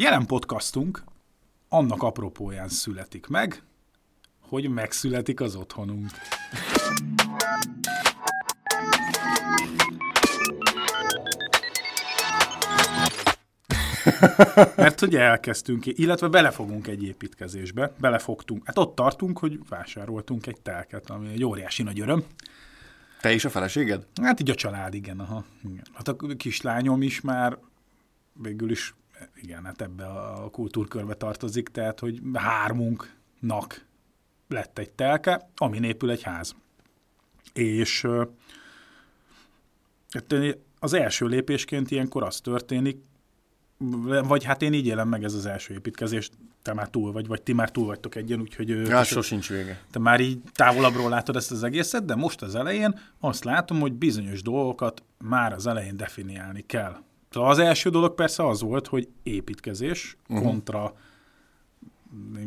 Jelen podcastunk annak apropóján születik meg, hogy megszületik az otthonunk. Mert hogy elkezdtünk, illetve belefogunk egy építkezésbe, belefogtunk. Hát ott tartunk, hogy vásároltunk egy telket, ami egy óriási nagy öröm. Te és a feleséged? Hát így a család, igen. Aha, igen. Hát a kislányom is már végül is, igen, hát ebbe a kultúrkörbe tartozik, tehát, hogy hármunknak lett egy telke, ami épül egy ház. És hát az első lépésként ilyenkor az történik, vagy hát én így élem meg ez az első építkezés, te már túl vagy, vagy ti már túl vagytok egyen, úgyhogy... Ja, sosincs vége. Te már így távolabbról látod ezt az egészet, de most az elején azt látom, hogy bizonyos dolgokat már az elején definiálni kell. Az első dolog persze az volt, hogy építkezés uh-huh. kontra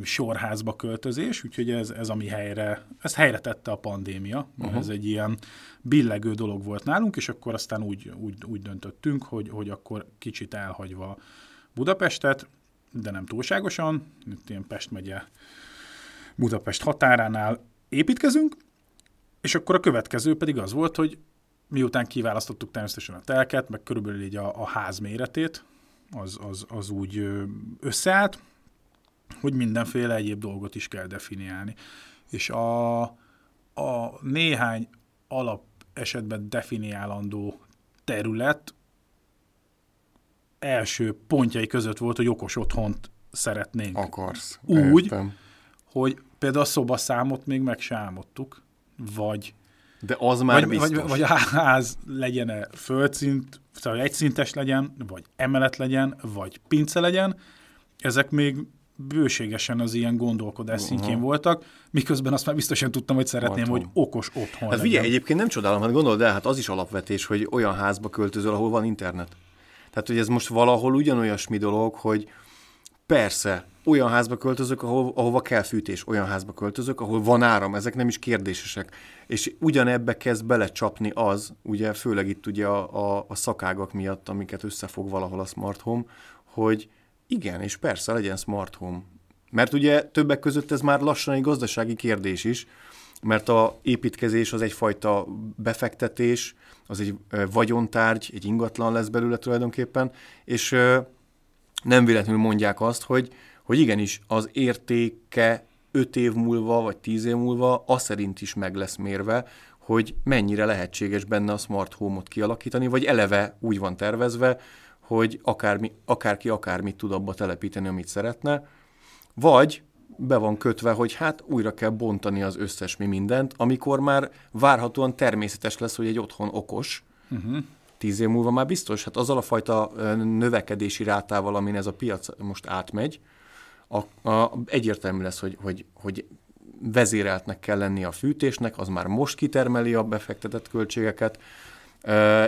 sorházba költözés, úgyhogy ez, ez ami helyre, ezt helyre tette a pandémia, uh-huh. ez egy ilyen billegő dolog volt nálunk, és akkor aztán úgy, úgy, úgy döntöttünk, hogy, hogy akkor kicsit elhagyva Budapestet, de nem túlságosan, itt ilyen Pest megye Budapest határánál építkezünk, és akkor a következő pedig az volt, hogy miután kiválasztottuk természetesen a telket, meg körülbelül így a, a ház méretét, az, az, az úgy összeállt, hogy mindenféle egyéb dolgot is kell definiálni. És a, a néhány alap esetben definiálandó terület első pontjai között volt, hogy okos otthont szeretnénk. Akarsz. Úgy, értem. hogy például a szobaszámot még meg se álmodtuk, vagy de az már vagy, biztos. Vagy, vagy a ház legyen -e földszint, vagy egyszintes legyen, vagy emelet legyen, vagy pince legyen, ezek még bőségesen az ilyen gondolkodás uh-huh. szintjén voltak, miközben azt már biztosan tudtam, hogy szeretném, otthon. hogy okos otthon Hát figyelj, egyébként nem csodálom, hát gondolod el, hát az is alapvetés, hogy olyan házba költözöl, ahol van internet. Tehát, hogy ez most valahol ugyanolyasmi dolog, hogy persze, olyan házba költözök, ahol, ahova kell fűtés, olyan házba költözök, ahol van áram, ezek nem is kérdésesek. És ugyanebbe kezd belecsapni az, ugye főleg itt ugye a, a, a szakágak miatt, amiket összefog valahol a smart home, hogy igen, és persze legyen smart home. Mert ugye többek között ez már lassan egy gazdasági kérdés is, mert a építkezés az egyfajta befektetés, az egy vagyontárgy, egy ingatlan lesz belőle tulajdonképpen, és nem véletlenül mondják azt, hogy, hogy igenis az értéke 5 év múlva, vagy 10 év múlva az szerint is meg lesz mérve, hogy mennyire lehetséges benne a smart home-ot kialakítani, vagy eleve úgy van tervezve, hogy akármi, akárki akármit tud abba telepíteni, amit szeretne, vagy be van kötve, hogy hát újra kell bontani az összes mi mindent, amikor már várhatóan természetes lesz, hogy egy otthon okos, uh-huh. Tíz év múlva már biztos, hát azzal a fajta növekedési rátával, amin ez a piac most átmegy, a, a, egyértelmű lesz, hogy, hogy, hogy vezéreltnek kell lenni a fűtésnek, az már most kitermeli a befektetett költségeket,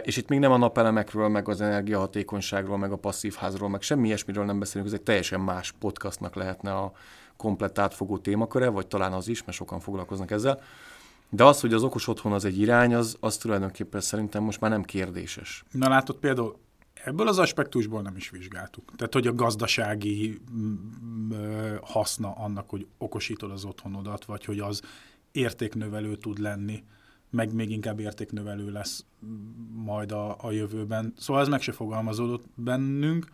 és itt még nem a napelemekről, meg az energiahatékonyságról, meg a passzív házról, meg semmi ilyesmiről nem beszélünk, ez egy teljesen más podcastnak lehetne a komplett átfogó témaköre, vagy talán az is, mert sokan foglalkoznak ezzel. De az, hogy az okos otthon az egy irány, az, az tulajdonképpen szerintem most már nem kérdéses. Na látod például, ebből az aspektusból nem is vizsgáltuk. Tehát, hogy a gazdasági haszna annak, hogy okosítod az otthonodat, vagy hogy az értéknövelő tud lenni meg még inkább értéknövelő lesz majd a, a jövőben. Szóval ez meg se fogalmazódott bennünk,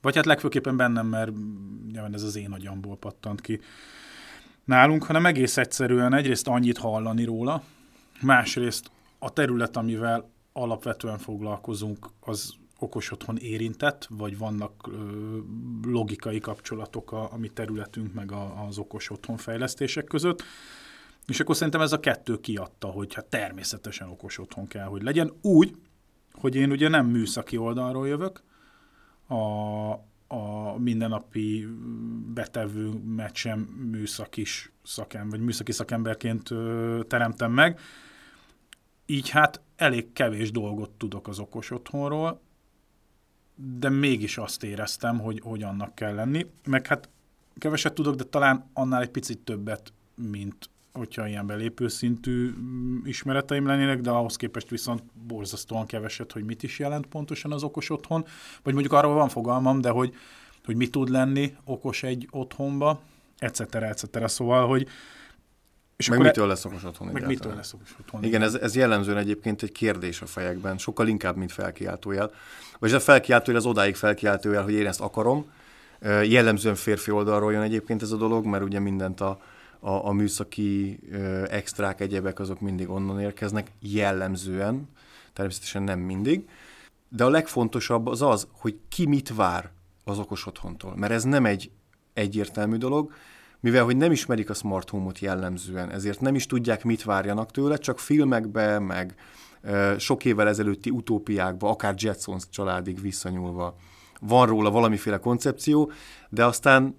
vagy hát legfőképpen bennem, mert nyilván ez az én agyamból pattant ki nálunk, hanem egész egyszerűen egyrészt annyit hallani róla, másrészt a terület, amivel alapvetően foglalkozunk, az okos otthon érintett, vagy vannak logikai kapcsolatok a, a mi területünk meg a, az okos otthon fejlesztések között. És akkor szerintem ez a kettő kiadta, hogy hát természetesen okos otthon kell, hogy legyen. Úgy, hogy én ugye nem műszaki oldalról jövök, a, a mindennapi betevő sem műszakis szakember, vagy műszaki szakemberként teremtem meg. Így hát elég kevés dolgot tudok az okos otthonról, de mégis azt éreztem, hogy, hogy annak kell lenni. Meg hát keveset tudok, de talán annál egy picit többet, mint hogyha ilyen belépő szintű mm, ismereteim lennének, de ahhoz képest viszont borzasztóan keveset, hogy mit is jelent pontosan az okos otthon, vagy mondjuk arról van fogalmam, de hogy, hogy mi tud lenni okos egy otthonba, etc. etc. Szóval, hogy és meg mitől lesz okos otthon? Meg mitől lesz okos otthon? Igen, ez, ez jellemzően egyébként egy kérdés a fejekben, sokkal inkább, mint felkiáltójel. Vagy a felkiáltójel az odáig felkiáltójel, hogy én ezt akarom. Jellemzően férfi oldalról jön egyébként ez a dolog, mert ugye mindent a, a, a műszaki extrák, egyebek azok mindig onnan érkeznek, jellemzően, természetesen nem mindig. De a legfontosabb az az, hogy ki mit vár az okos otthontól. Mert ez nem egy egyértelmű dolog, mivel hogy nem ismerik a smart home-ot jellemzően, ezért nem is tudják, mit várjanak tőle, csak filmekbe, meg sok évvel ezelőtti utópiákba, akár Jetsons családig visszanyúlva van róla valamiféle koncepció, de aztán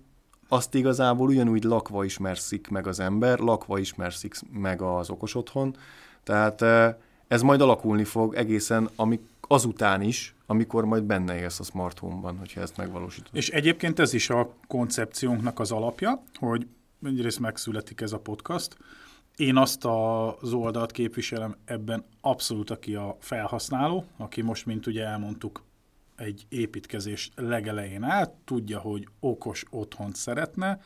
azt igazából ugyanúgy lakva ismerszik meg az ember, lakva ismerszik meg az okos otthon, tehát ez majd alakulni fog egészen amik, azután is, amikor majd benne élsz a smart home-ban, hogyha ezt megvalósítod. És egyébként ez is a koncepciónknak az alapja, hogy egyrészt megszületik ez a podcast. Én azt az oldalt képviselem ebben abszolút, aki a felhasználó, aki most, mint ugye elmondtuk, egy építkezés legelején áll, tudja, hogy okos otthont szeretne,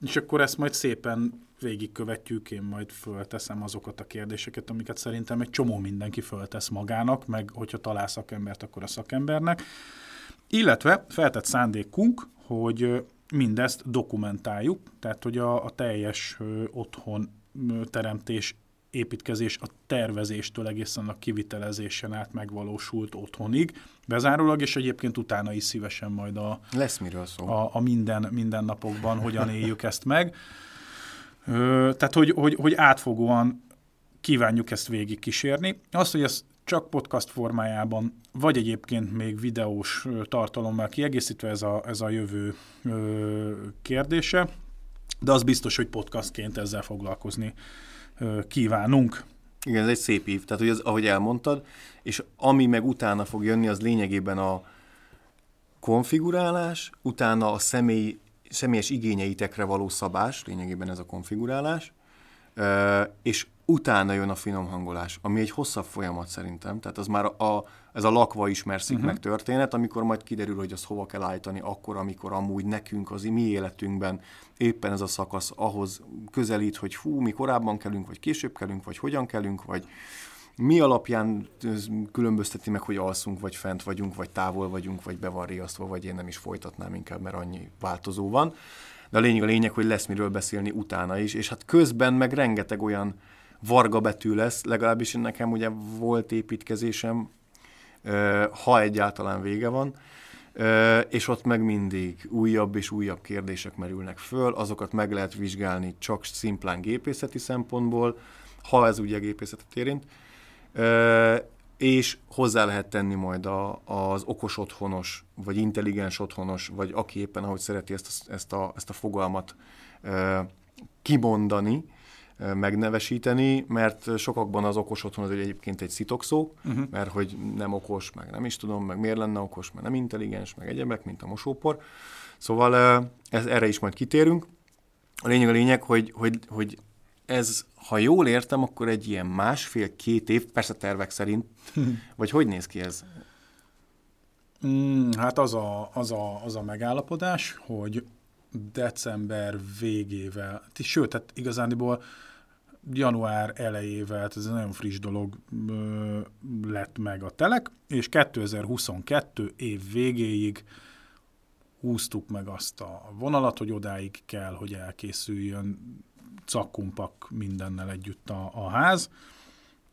és akkor ezt majd szépen végigkövetjük, én majd fölteszem azokat a kérdéseket, amiket szerintem egy csomó mindenki föltesz magának, meg hogyha talál szakembert, akkor a szakembernek. Illetve feltett szándékunk, hogy mindezt dokumentáljuk, tehát hogy a, a teljes otthon teremtés építkezés a tervezéstől egészen a kivitelezésen át megvalósult otthonig, bezárólag, és egyébként utána is szívesen majd a, Lesz miről szó. a, a minden, mindennapokban hogyan éljük ezt meg. Ö, tehát, hogy, hogy, hogy átfogóan kívánjuk ezt végig kísérni. Azt, hogy ez csak podcast formájában, vagy egyébként még videós tartalommal kiegészítve ez a, ez a jövő ö, kérdése, de az biztos, hogy podcastként ezzel foglalkozni kívánunk. Igen, ez egy szép ív, tehát hogy az, ahogy elmondtad, és ami meg utána fog jönni, az lényegében a konfigurálás, utána a személy, személyes igényeitekre való szabás, lényegében ez a konfigurálás, és utána jön a finom hangolás, ami egy hosszabb folyamat szerintem, tehát az már a, ez a lakva ismerszik uh-huh. meg történet, amikor majd kiderül, hogy azt hova kell állítani akkor, amikor amúgy nekünk az mi életünkben éppen ez a szakasz ahhoz közelít, hogy hú, mi korábban kellünk, vagy később kellünk, vagy hogyan kellünk, vagy mi alapján különbözteti meg, hogy alszunk, vagy fent vagyunk, vagy távol vagyunk, vagy be van riasztva, vagy én nem is folytatnám inkább, mert annyi változó van. De a lényeg a lényeg, hogy lesz miről beszélni utána is, és hát közben meg rengeteg olyan varga betű lesz, legalábbis nekem ugye volt építkezésem, ha egyáltalán vége van, és ott meg mindig újabb és újabb kérdések merülnek föl, azokat meg lehet vizsgálni csak szimplán gépészeti szempontból, ha ez ugye gépészetet érint, és hozzá lehet tenni majd a, az okos otthonos, vagy intelligens otthonos, vagy aki éppen ahogy szereti ezt a, ezt a, ezt a fogalmat kimondani, megnevesíteni, mert sokakban az okos otthon az egyébként egy szitokszó, uh-huh. mert hogy nem okos, meg nem is tudom, meg miért lenne okos, mert nem intelligens, meg egyebek, mint a mosópor. Szóval ez, erre is majd kitérünk. A lényeg a lényeg, hogy, hogy, hogy ez, ha jól értem, akkor egy ilyen másfél-két év, persze tervek szerint, vagy hogy néz ki ez? Mm, hát az a, az, a, az a megállapodás, hogy december végével, sőt, tehát igazániból január elejével, ez egy nagyon friss dolog lett meg a telek, és 2022 év végéig húztuk meg azt a vonalat, hogy odáig kell, hogy elkészüljön cakkumpak mindennel együtt a, a ház,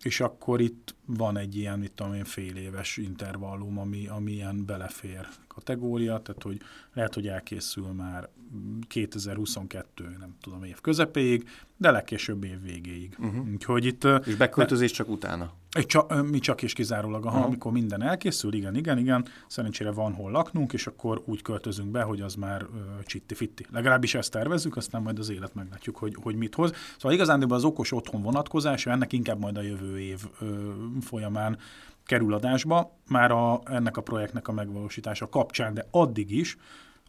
és akkor itt van egy ilyen, mit tudom én, fél éves intervallum, ami, ami ilyen belefér kategória, tehát hogy lehet, hogy elkészül már 2022, nem tudom, év közepéig, de legkésőbb év végéig. Uh-huh. Úgyhogy itt... És beköltözés be, csak utána? Csak, mi csak és kizárólag, aha, uh-huh. amikor minden elkészül, igen, igen, igen, szerencsére van hol laknunk, és akkor úgy költözünk be, hogy az már csitti-fitti. Legalábbis ezt tervezzük, aztán majd az élet meglátjuk, hogy, hogy mit hoz. Szóval igazán az okos otthon vonatkozása, ennek inkább majd a jövő év ö, folyamán kerül adásba, már a, ennek a projektnek a megvalósítása kapcsán, de addig is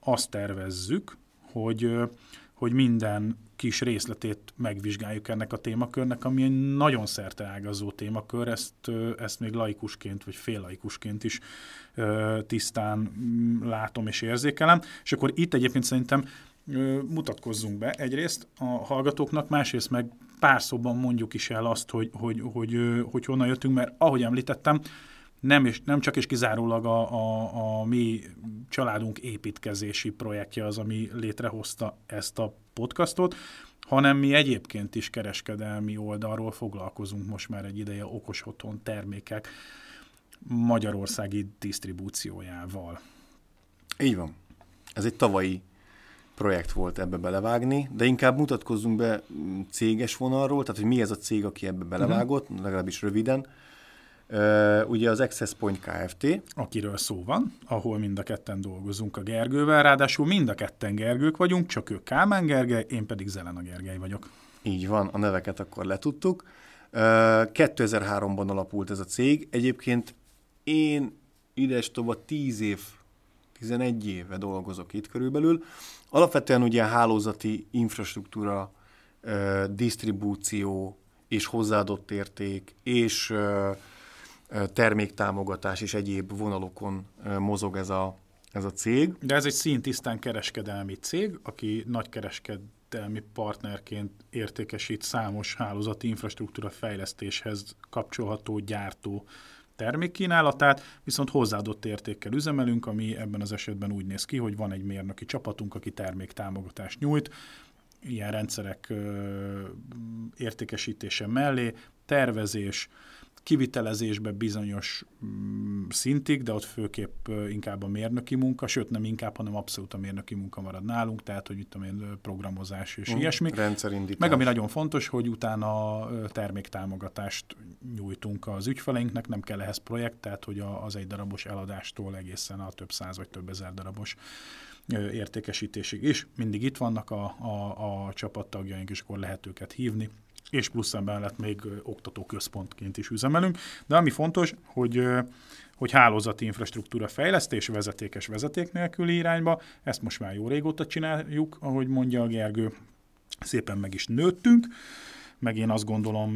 azt tervezzük, hogy hogy minden kis részletét megvizsgáljuk ennek a témakörnek, ami egy nagyon ágazó témakör, ezt, ezt még laikusként vagy fél laikusként is tisztán mm, látom és érzékelem. És akkor itt egyébként szerintem mutatkozzunk be egyrészt a hallgatóknak, másrészt meg pár szóban mondjuk is el azt, hogy, hogy, hogy, hogy honnan jöttünk, mert ahogy említettem, nem, is, nem csak és kizárólag a, a, a mi családunk építkezési projektje az, ami létrehozta ezt a podcastot, hanem mi egyébként is kereskedelmi oldalról foglalkozunk most már egy ideje okos otthon termékek magyarországi disztribúciójával. Így van. Ez egy tavalyi projekt volt ebbe belevágni, de inkább mutatkozzunk be céges vonalról, tehát hogy mi ez a cég, aki ebbe belevágott, uh-huh. legalábbis röviden. Uh, ugye az Access Point Kft. Akiről szó van, ahol mind a ketten dolgozunk a Gergővel, ráadásul mind a ketten Gergők vagyunk, csak ő Kálmán Gergely, én pedig Zelena Gergely vagyok. Így van, a neveket akkor letudtuk. Uh, 2003-ban alapult ez a cég. Egyébként én ides tovább 10 év, 11 éve dolgozok itt körülbelül. Alapvetően ugye hálózati infrastruktúra, disztribúció és hozzáadott érték, és terméktámogatás és egyéb vonalokon mozog ez a, ez a cég. De ez egy szintisztán kereskedelmi cég, aki nagy kereskedelmi partnerként értékesít számos hálózati infrastruktúra fejlesztéshez kapcsolható gyártó termékkínálatát, viszont hozzáadott értékkel üzemelünk, ami ebben az esetben úgy néz ki, hogy van egy mérnöki csapatunk, aki terméktámogatást nyújt, ilyen rendszerek ö, értékesítése mellé, tervezés, kivitelezésbe bizonyos mm, szintig, de ott főképp inkább a mérnöki munka, sőt nem inkább, hanem abszolút a mérnöki munka marad nálunk, tehát hogy itt a programozás és uh, ilyesmi. Rendszerindítás. Meg ami nagyon fontos, hogy utána terméktámogatást nyújtunk az ügyfeleinknek, nem kell ehhez projekt, tehát hogy az egy darabos eladástól egészen a több száz vagy több ezer darabos értékesítésig is. Mindig itt vannak a, a, a csapattagjaink, és akkor lehet őket hívni és plusz lett még oktatóközpontként is üzemelünk. De ami fontos, hogy hogy hálózati infrastruktúra fejlesztés vezetékes vezeték nélküli irányba, ezt most már jó régóta csináljuk, ahogy mondja a Gergő, szépen meg is nőttünk, meg én azt gondolom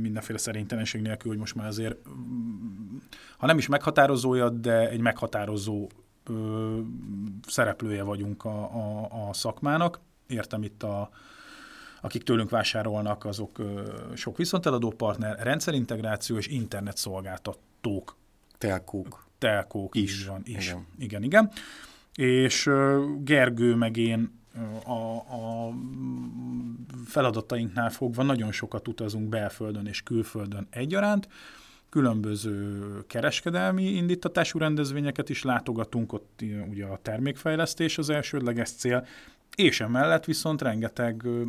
mindenféle szerénytelenség nélkül, hogy most már azért, ha nem is meghatározója, de egy meghatározó szereplője vagyunk a, a, a szakmának. Értem itt a, akik tőlünk vásárolnak, azok sok viszonteladó partner, rendszerintegráció és internetszolgáltatók. Telkók. Telkók is. Van, is. Igen. igen, igen. És Gergő meg én a, a feladatainknál fogva nagyon sokat utazunk belföldön és külföldön egyaránt, különböző kereskedelmi indítatású rendezvényeket is látogatunk, ott ugye a termékfejlesztés az elsődleges cél, és emellett viszont rengeteg ö,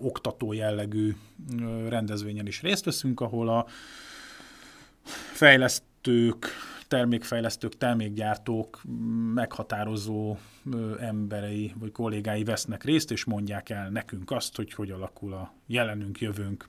oktató jellegű ö, rendezvényen is részt veszünk, ahol a fejlesztők, termékfejlesztők, termékgyártók meghatározó ö, emberei vagy kollégái vesznek részt, és mondják el nekünk azt, hogy hogy alakul a jelenünk, jövőnk,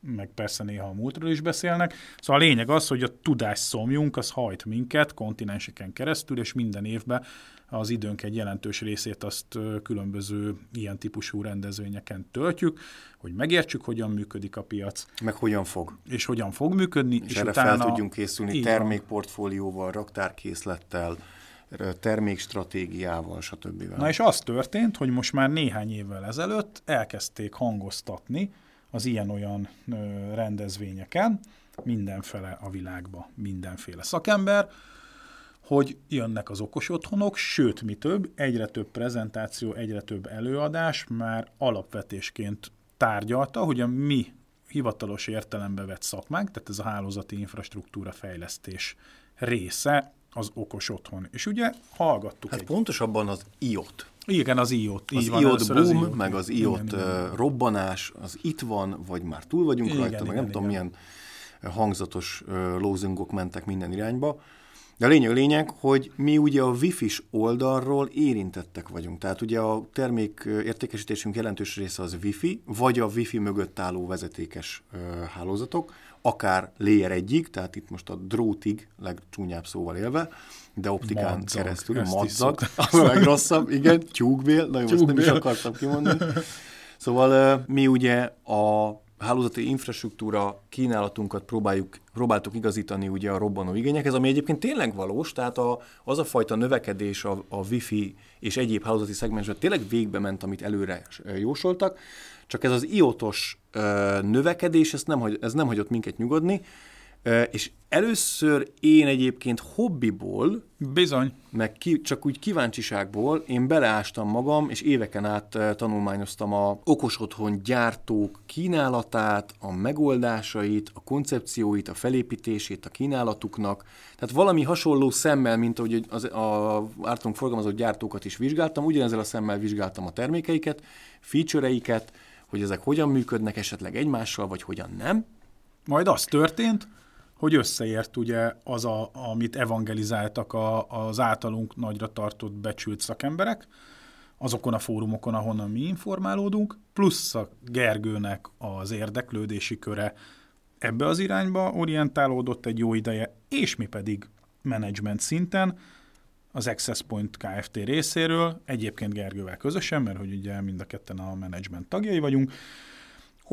meg persze néha a múltról is beszélnek. Szóval a lényeg az, hogy a tudás szomjunk, az hajt minket kontinenseken keresztül, és minden évben az időnk egy jelentős részét azt különböző ilyen típusú rendezvényeken töltjük, hogy megértsük, hogyan működik a piac. Meg hogyan fog. És hogyan fog működni. És, és erre utána... fel tudjunk készülni termékportfólióval, raktárkészlettel, termékstratégiával, stb. Na és az történt, hogy most már néhány évvel ezelőtt elkezdték hangoztatni az ilyen-olyan rendezvényeken, mindenfele a világba, mindenféle szakember, hogy jönnek az okos otthonok, sőt, mi több, egyre több prezentáció, egyre több előadás már alapvetésként tárgyalta, hogy a mi hivatalos értelembe vett szakmánk, tehát ez a hálózati infrastruktúra fejlesztés része az okos otthon. És ugye hallgattuk Hát egy... pontosabban az IOT. Igen, az IOT. Az van, IOT boom, az IOT. meg az IOT igen, igen. robbanás, az itt van, vagy már túl vagyunk igen, rajta, igen, meg nem igen. tudom milyen hangzatos lózungok mentek minden irányba. De a lényeg a lényeg, hogy mi ugye a Wi-Fi-s oldalról érintettek vagyunk. Tehát ugye a termék értékesítésünk jelentős része az Wi-Fi, vagy a Wi-Fi mögött álló vezetékes hálózatok. akár layer egyig, tehát itt most a drótig, legcsúnyább szóval élve, de optikán Madzag, keresztül, madzag, az a legrosszabb, igen, tyúkbél, na jó, ezt nem is akartam kimondani. Szóval ö, mi ugye a hálózati infrastruktúra kínálatunkat próbáljuk, próbáltuk igazítani ugye a robbanó igényekhez, ami egyébként tényleg valós, tehát a, az a fajta növekedés a, a Wi-Fi és egyéb hálózati szegmensben tényleg végbe ment, amit előre jósoltak, csak ez az iotos ö, növekedés, ez nem, hagy, ez nem hagyott minket nyugodni, és először én egyébként hobbiból, Bizony. meg ki, csak úgy kíváncsiságból én beleástam magam, és éveken át tanulmányoztam a okos otthon gyártók kínálatát, a megoldásait, a koncepcióit, a felépítését a kínálatuknak. Tehát valami hasonló szemmel, mint ahogy az, a általunk forgalmazott gyártókat is vizsgáltam, ugyanezzel a szemmel vizsgáltam a termékeiket, featureiket, hogy ezek hogyan működnek esetleg egymással, vagy hogyan nem. Majd az történt, hogy összeért ugye az, a, amit evangelizáltak a, az általunk nagyra tartott becsült szakemberek, azokon a fórumokon, ahonnan mi informálódunk, plusz a Gergőnek az érdeklődési köre ebbe az irányba orientálódott egy jó ideje, és mi pedig menedzsment szinten az Access Point Kft. részéről, egyébként Gergővel közösen, mert hogy ugye mind a ketten a menedzsment tagjai vagyunk,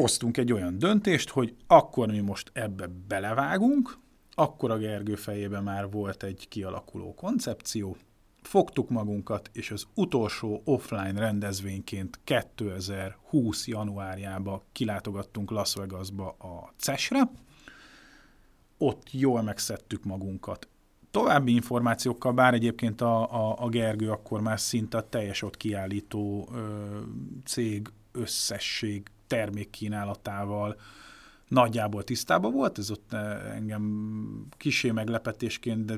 hoztunk egy olyan döntést, hogy akkor mi most ebbe belevágunk, akkor a Gergő fejében már volt egy kialakuló koncepció, fogtuk magunkat, és az utolsó offline rendezvényként 2020. januárjába kilátogattunk Las Vegasba a CES-re, ott jól megszedtük magunkat. További információkkal, bár egyébként a, a, a Gergő akkor már szinte a teljes ott kiállító ö, cég összesség termékkínálatával nagyjából tisztában volt, ez ott eh, engem kisé meglepetésként, de,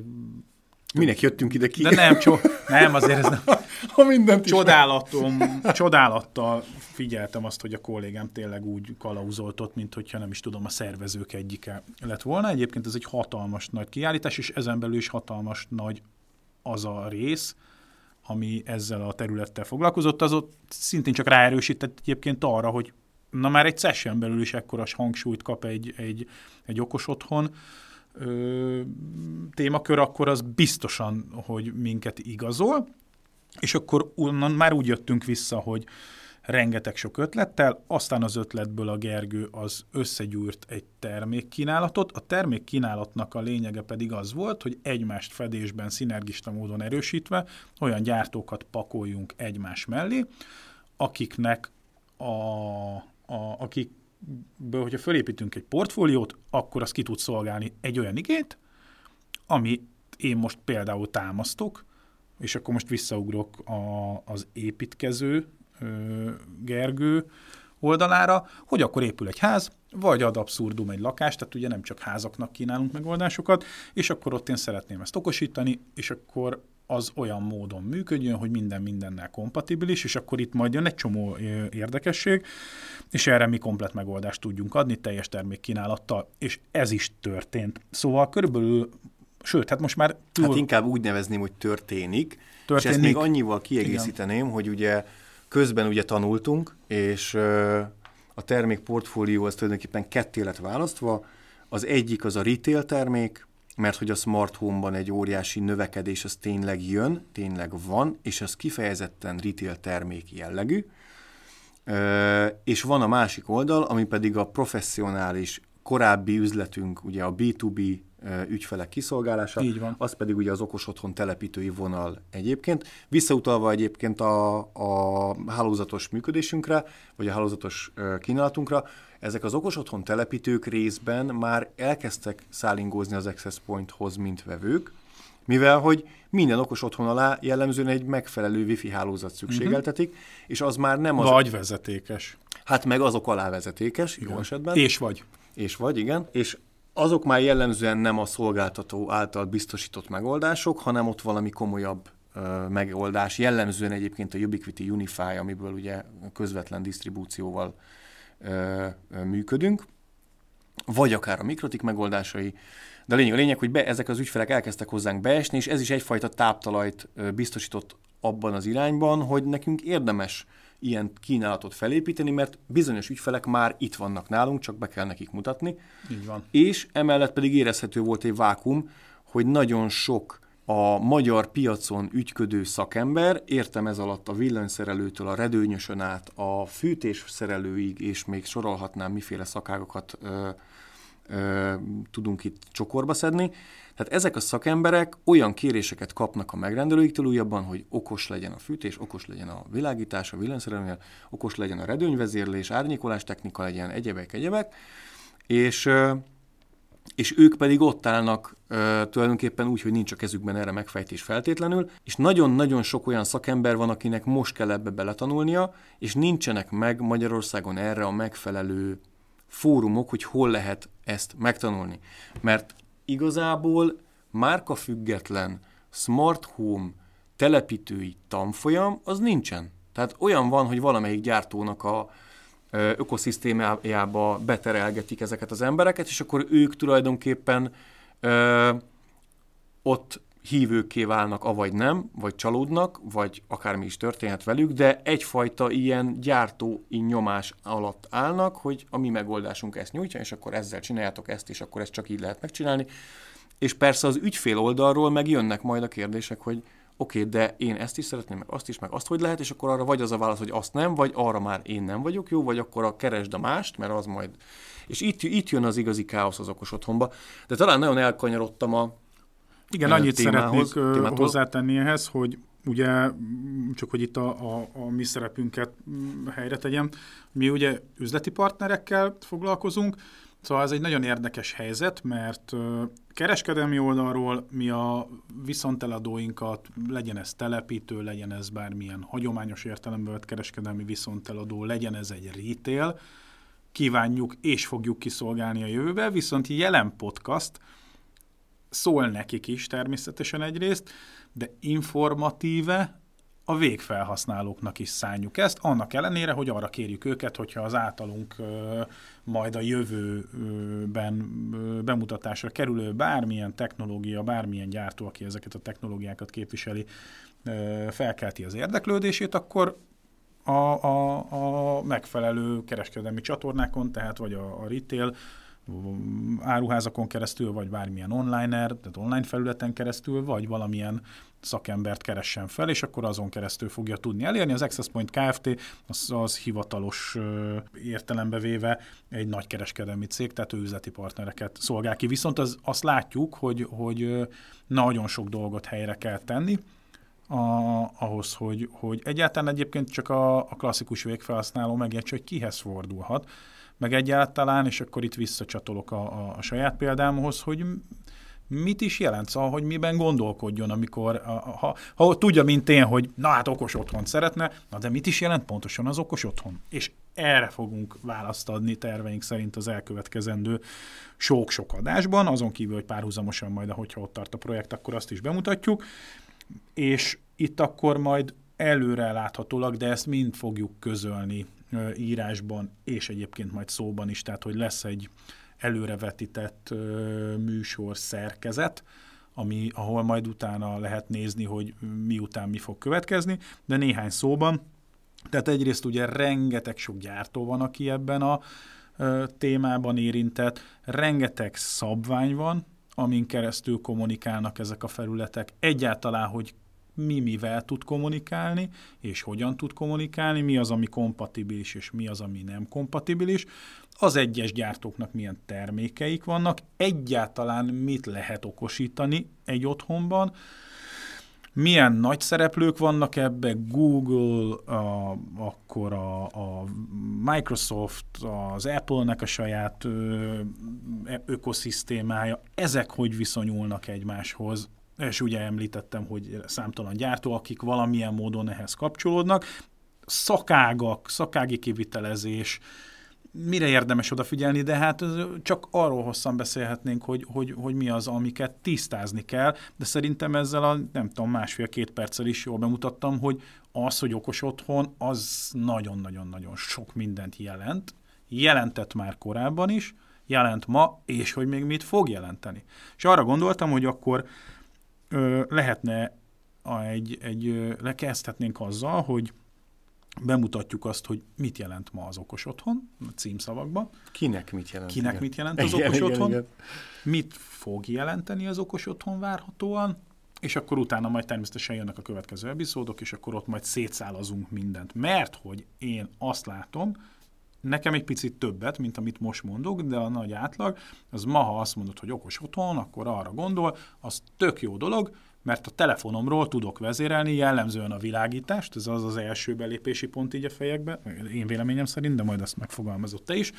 Minek jöttünk ide ki? de nem, cso, nem, azért ez nem, ha mindent csodálatom, csodálattal figyeltem azt, hogy a kollégám tényleg úgy kalauzoltott, mint hogyha nem is tudom, a szervezők egyike lett volna. Egyébként ez egy hatalmas nagy kiállítás, és ezen belül is hatalmas nagy az a rész, ami ezzel a területtel foglalkozott, az ott szintén csak ráerősített egyébként arra, hogy na már egy session belül is ekkora hangsúlyt kap egy, egy, egy okos otthon ö, témakör, akkor az biztosan, hogy minket igazol, és akkor onnan már úgy jöttünk vissza, hogy rengeteg sok ötlettel, aztán az ötletből a Gergő az összegyúrt egy termékkínálatot. A termékkínálatnak a lényege pedig az volt, hogy egymást fedésben, szinergista módon erősítve olyan gyártókat pakoljunk egymás mellé, akiknek a, a, akikből, hogyha fölépítünk egy portfóliót, akkor az ki tud szolgálni egy olyan igét, ami én most például támasztok, és akkor most visszaugrok a, az építkező ö, Gergő oldalára, hogy akkor épül egy ház, vagy ad abszurdum egy lakás, tehát ugye nem csak házaknak kínálunk megoldásokat, és akkor ott én szeretném ezt okosítani, és akkor az olyan módon működjön, hogy minden mindennel kompatibilis, és akkor itt majd jön egy csomó érdekesség, és erre mi komplet megoldást tudjunk adni teljes termékkínálattal, és ez is történt. Szóval körülbelül, sőt, hát most már túl, Hát inkább úgy nevezném, hogy történik. És Történik. ezt még annyival kiegészíteném, Igen. hogy ugye közben ugye tanultunk, és a termék portfólió az tulajdonképpen ketté lett választva. Az egyik az a retail termék, mert hogy a smart home-ban egy óriási növekedés az tényleg jön, tényleg van, és az kifejezetten retail termék jellegű. És van a másik oldal, ami pedig a professzionális korábbi üzletünk, ugye a B2B ö, ügyfelek kiszolgálása, Így van. az pedig ugye az okos otthon telepítői vonal egyébként. Visszautalva egyébként a, a hálózatos működésünkre, vagy a hálózatos kínálatunkra, ezek az okos otthon telepítők részben már elkezdtek szállingózni az Access Pointhoz, mint vevők, mivel hogy minden okos otthon alá jellemzően egy megfelelő wifi hálózat szükségeltetik, uh-huh. és az már nem az... vagy vezetékes. Hát meg azok alá vezetékes, jó esetben. És vagy. És vagy, igen. És azok már jellemzően nem a szolgáltató által biztosított megoldások, hanem ott valami komolyabb megoldás. Jellemzően egyébként a Ubiquiti Unify, amiből ugye közvetlen disztribúcióval működünk, vagy akár a mikrotik megoldásai, de a lényeg, a lényeg, hogy be, ezek az ügyfelek elkezdtek hozzánk beesni, és ez is egyfajta táptalajt biztosított abban az irányban, hogy nekünk érdemes ilyen kínálatot felépíteni, mert bizonyos ügyfelek már itt vannak nálunk, csak be kell nekik mutatni. Így van. És emellett pedig érezhető volt egy vákum, hogy nagyon sok a magyar piacon ügyködő szakember, értem ez alatt a villanyszerelőtől a redőnyösön át a fűtésszerelőig, és még sorolhatnám miféle szakágokat ö, ö, tudunk itt csokorba szedni. Tehát ezek a szakemberek olyan kéréseket kapnak a megrendelőiktől újabban, hogy okos legyen a fűtés, okos legyen a világítás, a villanyszerelőnél, okos legyen a redőnyvezérlés, árnyékolás technika legyen, egyebek, egyebek, és és ők pedig ott állnak tulajdonképpen úgy, hogy nincs a kezükben erre megfejtés feltétlenül, és nagyon-nagyon sok olyan szakember van, akinek most kell ebbe beletanulnia, és nincsenek meg Magyarországon erre a megfelelő fórumok, hogy hol lehet ezt megtanulni. Mert igazából márka független smart home telepítői tanfolyam az nincsen. Tehát olyan van, hogy valamelyik gyártónak a ökoszisztémájába beterelgetik ezeket az embereket, és akkor ők tulajdonképpen ö, ott hívőkké válnak, avagy nem, vagy csalódnak, vagy akármi is történhet velük, de egyfajta ilyen gyártói nyomás alatt állnak, hogy a mi megoldásunk ezt nyújtja, és akkor ezzel csináljátok ezt, és akkor ezt csak így lehet megcsinálni. És persze az ügyfél oldalról meg jönnek majd a kérdések, hogy oké, okay, de én ezt is szeretném, meg azt is, meg azt hogy lehet, és akkor arra vagy az a válasz, hogy azt nem, vagy arra már én nem vagyok jó, vagy akkor a keresd a mást, mert az majd... És itt, itt jön az igazi káosz az okos otthonba. De talán nagyon elkanyarodtam a Igen, annyit témához, szeretnék témától. hozzátenni ehhez, hogy ugye, csak hogy itt a, a, a mi szerepünket helyre tegyem, mi ugye üzleti partnerekkel foglalkozunk, Szóval ez egy nagyon érdekes helyzet, mert kereskedelmi oldalról mi a viszonteladóinkat, legyen ez telepítő, legyen ez bármilyen hagyományos értelemben vett kereskedelmi viszonteladó, legyen ez egy retail, kívánjuk és fogjuk kiszolgálni a jövőbe, viszont jelen podcast szól nekik is természetesen egyrészt, de informatíve a végfelhasználóknak is szálljuk ezt, annak ellenére, hogy arra kérjük őket, hogyha az általunk majd a jövőben bemutatásra kerülő bármilyen technológia, bármilyen gyártó, aki ezeket a technológiákat képviseli, felkelti az érdeklődését, akkor a, a, a megfelelő kereskedelmi csatornákon, tehát vagy a, a retail, áruházakon keresztül, vagy bármilyen online, tehát online felületen keresztül, vagy valamilyen szakembert keressen fel, és akkor azon keresztül fogja tudni elérni. Az Access Point Kft. az, az hivatalos értelembe véve egy nagy kereskedelmi cég, tehát ő üzleti partnereket szolgál ki. Viszont az, azt látjuk, hogy, hogy nagyon sok dolgot helyre kell tenni, a, ahhoz, hogy, hogy egyáltalán egyébként csak a, a klasszikus végfelhasználó megértse, hogy kihez fordulhat, meg egyáltalán, és akkor itt visszacsatolok a, a, a saját példámhoz, hogy mit is jelent, szóval, hogy miben gondolkodjon, amikor, ha, ha tudja, mint én, hogy na hát okos otthon szeretne, na de mit is jelent pontosan az okos otthon? És erre fogunk választ adni terveink szerint az elkövetkezendő sok-sok adásban, azon kívül, hogy párhuzamosan majd, ahogyha ott tart a projekt, akkor azt is bemutatjuk, és itt akkor majd előre láthatólag, de ezt mind fogjuk közölni írásban, és egyébként majd szóban is, tehát hogy lesz egy előrevetített műsor szerkezet, ami, ahol majd utána lehet nézni, hogy miután mi fog következni, de néhány szóban. Tehát egyrészt ugye rengeteg sok gyártó van, aki ebben a témában érintett, rengeteg szabvány van, amin keresztül kommunikálnak ezek a felületek. Egyáltalán, hogy mi mivel tud kommunikálni, és hogyan tud kommunikálni, mi az, ami kompatibilis, és mi az, ami nem kompatibilis, az egyes gyártóknak milyen termékeik vannak, egyáltalán mit lehet okosítani egy otthonban, milyen nagy szereplők vannak ebbe, Google, a, akkor a, a Microsoft, az Apple-nek a saját ö, ökoszisztémája, ezek hogy viszonyulnak egymáshoz, és ugye említettem, hogy számtalan gyártó, akik valamilyen módon ehhez kapcsolódnak, szakágak, szakági kivitelezés, mire érdemes odafigyelni, de hát csak arról hosszan beszélhetnénk, hogy, hogy, hogy mi az, amiket tisztázni kell, de szerintem ezzel a, nem tudom, másfél-két perccel is jól bemutattam, hogy az, hogy okos otthon, az nagyon-nagyon-nagyon sok mindent jelent, jelentett már korábban is, jelent ma, és hogy még mit fog jelenteni. És arra gondoltam, hogy akkor ö, lehetne egy, egy, lekezdhetnénk azzal, hogy bemutatjuk azt, hogy mit jelent ma az okos otthon, a címszavakban. Kinek mit jelent? Kinek igen. mit jelent az igen, okos igen, otthon, igen. mit fog jelenteni az okos otthon várhatóan, és akkor utána majd természetesen jönnek a következő epizódok, és akkor ott majd szétszálazunk mindent. Mert hogy én azt látom, nekem egy picit többet, mint amit most mondok, de a nagy átlag, az ma, ha azt mondod, hogy okos otthon, akkor arra gondol, az tök jó dolog, mert a telefonomról tudok vezérelni jellemzően a világítást, ez az az első belépési pont így a fejekbe, én véleményem szerint, de majd azt megfogalmazott te is.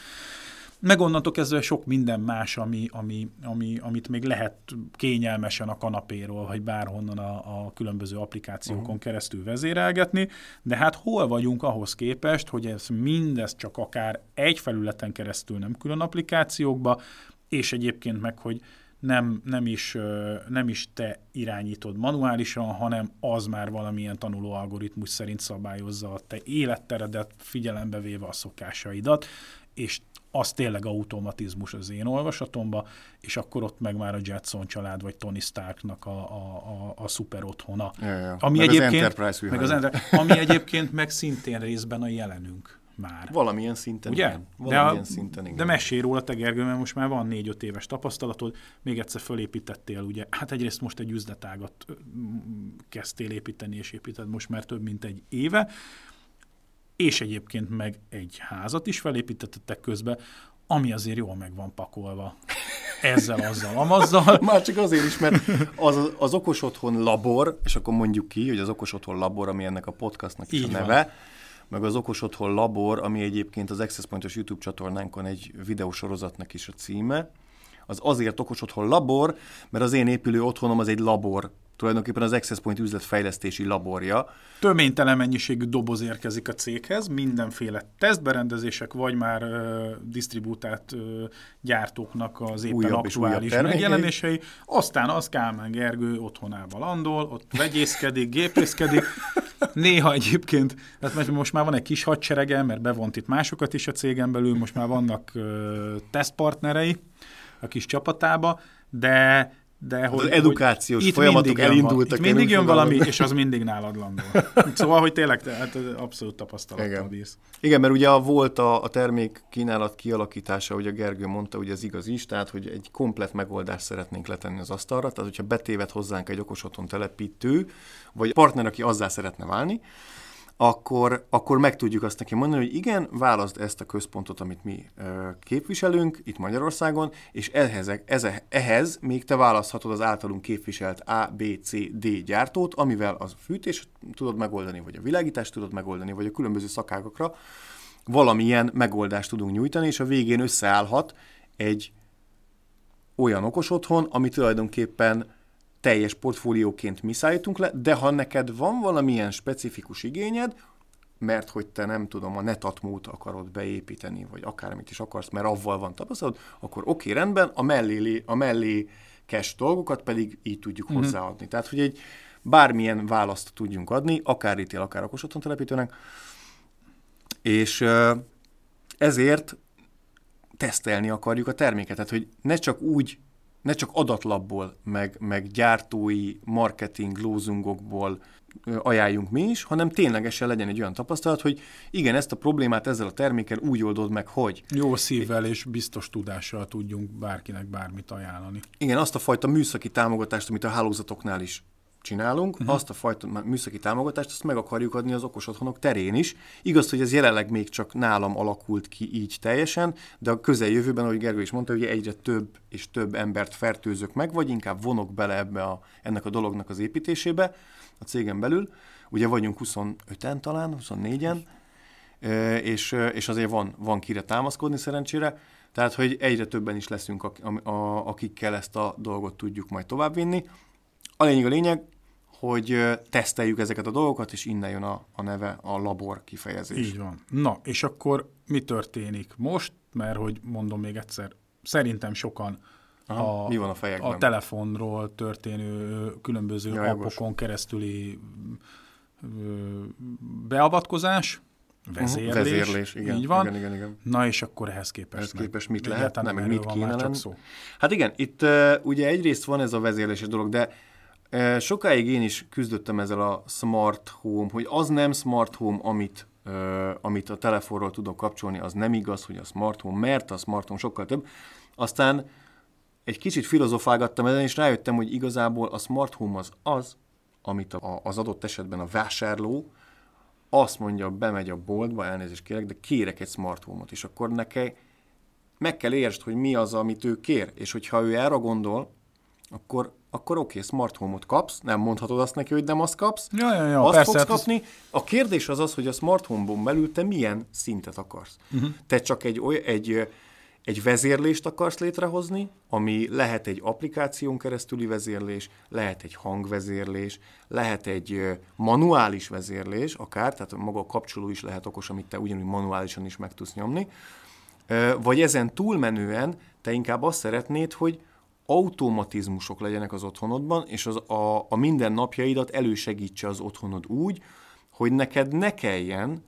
Meg onnantól kezdve sok minden más, ami, ami, ami, amit még lehet kényelmesen a kanapéról, vagy bárhonnan a, a különböző applikációkon uh-huh. keresztül vezérelgetni, de hát hol vagyunk ahhoz képest, hogy ez mindez csak akár egy felületen keresztül, nem külön applikációkba, és egyébként meg, hogy nem, nem, is, nem is te irányítod manuálisan, hanem az már valamilyen tanuló algoritmus szerint szabályozza a te életteredet, figyelembe véve a szokásaidat, és az tényleg automatizmus az én olvasatomba, és akkor ott meg már a Jetson család, vagy Tony Starknak a, a, a, a szuper otthona. Ja, ja. Ami meg egyébként, az Enterprise meg az ami egyébként meg szintén részben a jelenünk már. Valamilyen szinten Ugye? igen. Valamilyen de, a, szinten igen. De mesélj róla, te Gergő, mert most már van négy-öt éves tapasztalatod, még egyszer fölépítettél, ugye, hát egyrészt most egy üzletágat kezdtél építeni, és építed most már több mint egy éve, és egyébként meg egy házat is felépítettetek közben, ami azért jól meg van pakolva. Ezzel, azzal, amazzal. Már csak azért is, mert az, az Okos Otthon labor, és akkor mondjuk ki, hogy az Okos Otthon labor, ami ennek a podcastnak is Így a neve, van. Meg az Okos Otthon labor, ami egyébként az Access Pointos YouTube csatornánkon egy videósorozatnak is a címe, az azért Okos Otthon labor, mert az én épülő otthonom az egy labor, tulajdonképpen az Access Point üzletfejlesztési laborja. Töménytelen mennyiségű doboz érkezik a céghez, mindenféle tesztberendezések, vagy már ö, disztribútált ö, gyártóknak az éppen újabb aktuális megjelenései. Aztán az Kálmán Gergő otthonába landol, ott vegyészkedik, gépészkedik. Néha egyébként, hát most már van egy kis hadserege, mert bevont itt másokat is a cégen belül, most már vannak ö, tesztpartnerei a kis csapatába, de de hogy, az edukációs hogy folyamatok elindultak. Itt mindig jön valami, és az mindig nálad landol. Szóval, hogy tényleg te, hát abszolút tapasztalattal bírsz. Igen, mert ugye volt a, a termék kínálat kialakítása, ugye Gergő mondta, hogy ez igaz is, tehát hogy egy komplet megoldást szeretnénk letenni az asztalra, tehát hogyha betévet hozzánk egy okos otthon telepítő, vagy partner, aki azzá szeretne válni, akkor, akkor meg tudjuk azt neki mondani, hogy igen, válaszd ezt a központot, amit mi képviselünk itt Magyarországon, és ehhez, ehhez, még te választhatod az általunk képviselt A, B, C, D gyártót, amivel a fűtés tudod megoldani, vagy a világítást tudod megoldani, vagy a különböző szakágakra valamilyen megoldást tudunk nyújtani, és a végén összeállhat egy olyan okos otthon, ami tulajdonképpen teljes portfólióként mi szállítunk le, de ha neked van valamilyen specifikus igényed, mert hogy te nem tudom, a netatmót akarod beépíteni, vagy akármit is akarsz, mert avval van tapasztalat, akkor oké, okay, rendben, a mellé, a mellé cash dolgokat pedig így tudjuk mm-hmm. hozzáadni. Tehát, hogy egy bármilyen választ tudjunk adni, akár ítél, akár okos otthon telepítőnek, és ezért tesztelni akarjuk a terméket. Tehát, hogy ne csak úgy ne csak adatlapból, meg, meg gyártói marketing lózungokból ajánljunk mi is, hanem ténylegesen legyen egy olyan tapasztalat, hogy igen, ezt a problémát ezzel a termékkel úgy oldod meg, hogy. Jó szívvel és biztos tudással tudjunk bárkinek bármit ajánlani. Igen, azt a fajta műszaki támogatást, amit a hálózatoknál is csinálunk, uh-huh. azt a fajta műszaki támogatást, azt meg akarjuk adni az okos otthonok terén is. Igaz, hogy ez jelenleg még csak nálam alakult ki így teljesen, de a közeljövőben, ahogy Gergő is mondta, hogy egyre több és több embert fertőzök meg, vagy inkább vonok bele ebbe a, ennek a dolognak az építésébe a cégen belül. Ugye vagyunk 25-en talán, 24-en, és, és azért van, van kire támaszkodni szerencsére, tehát, hogy egyre többen is leszünk, akikkel ezt a dolgot tudjuk majd továbbvinni. A lényeg a lényeg, hogy teszteljük ezeket a dolgokat, és innen jön a, a neve, a labor kifejezés. Így van. Na, és akkor mi történik most? Mert, hogy mondom még egyszer, szerintem sokan Aha, a, mi van a, fejekben? a telefonról történő különböző ja, appokon keresztüli beavatkozás, vezérlés, uh-huh. vezérlés igen, így van. Igen, igen, igen. Na és akkor ehhez képest, ehhez képest mit lehet, nem, meg mit kéne lenni? Szó. Hát igen, itt uh, ugye egyrészt van ez a vezérléses dolog, de Sokáig én is küzdöttem ezzel a smart home, hogy az nem smart home, amit, amit a telefonról tudok kapcsolni, az nem igaz, hogy a smart home, mert a smart home sokkal több. Aztán egy kicsit filozofálgattam ezen, és rájöttem, hogy igazából a smart home az az, amit a, az adott esetben a vásárló azt mondja, bemegy a boltba, elnézést kérek, de kérek egy smart home-ot, és akkor neki meg kell értsd, hogy mi az, amit ő kér, és hogyha ő erre gondol, akkor, akkor oké, okay, smart home-ot kapsz, nem mondhatod azt neki, hogy nem azt kapsz, ja, ja, ja, azt persze, fogsz hát kapni. A kérdés az az, hogy a smart home-bon belül te milyen szintet akarsz. Uh-huh. Te csak egy, oly, egy egy vezérlést akarsz létrehozni, ami lehet egy applikáción keresztüli vezérlés, lehet egy hangvezérlés, lehet egy manuális vezérlés, akár, tehát maga a kapcsoló is lehet okos, amit te ugyanúgy manuálisan is meg tudsz nyomni, vagy ezen túlmenően te inkább azt szeretnéd, hogy automatizmusok legyenek az otthonodban, és az a, a mindennapjaidat elősegítse az otthonod úgy, hogy neked ne kelljen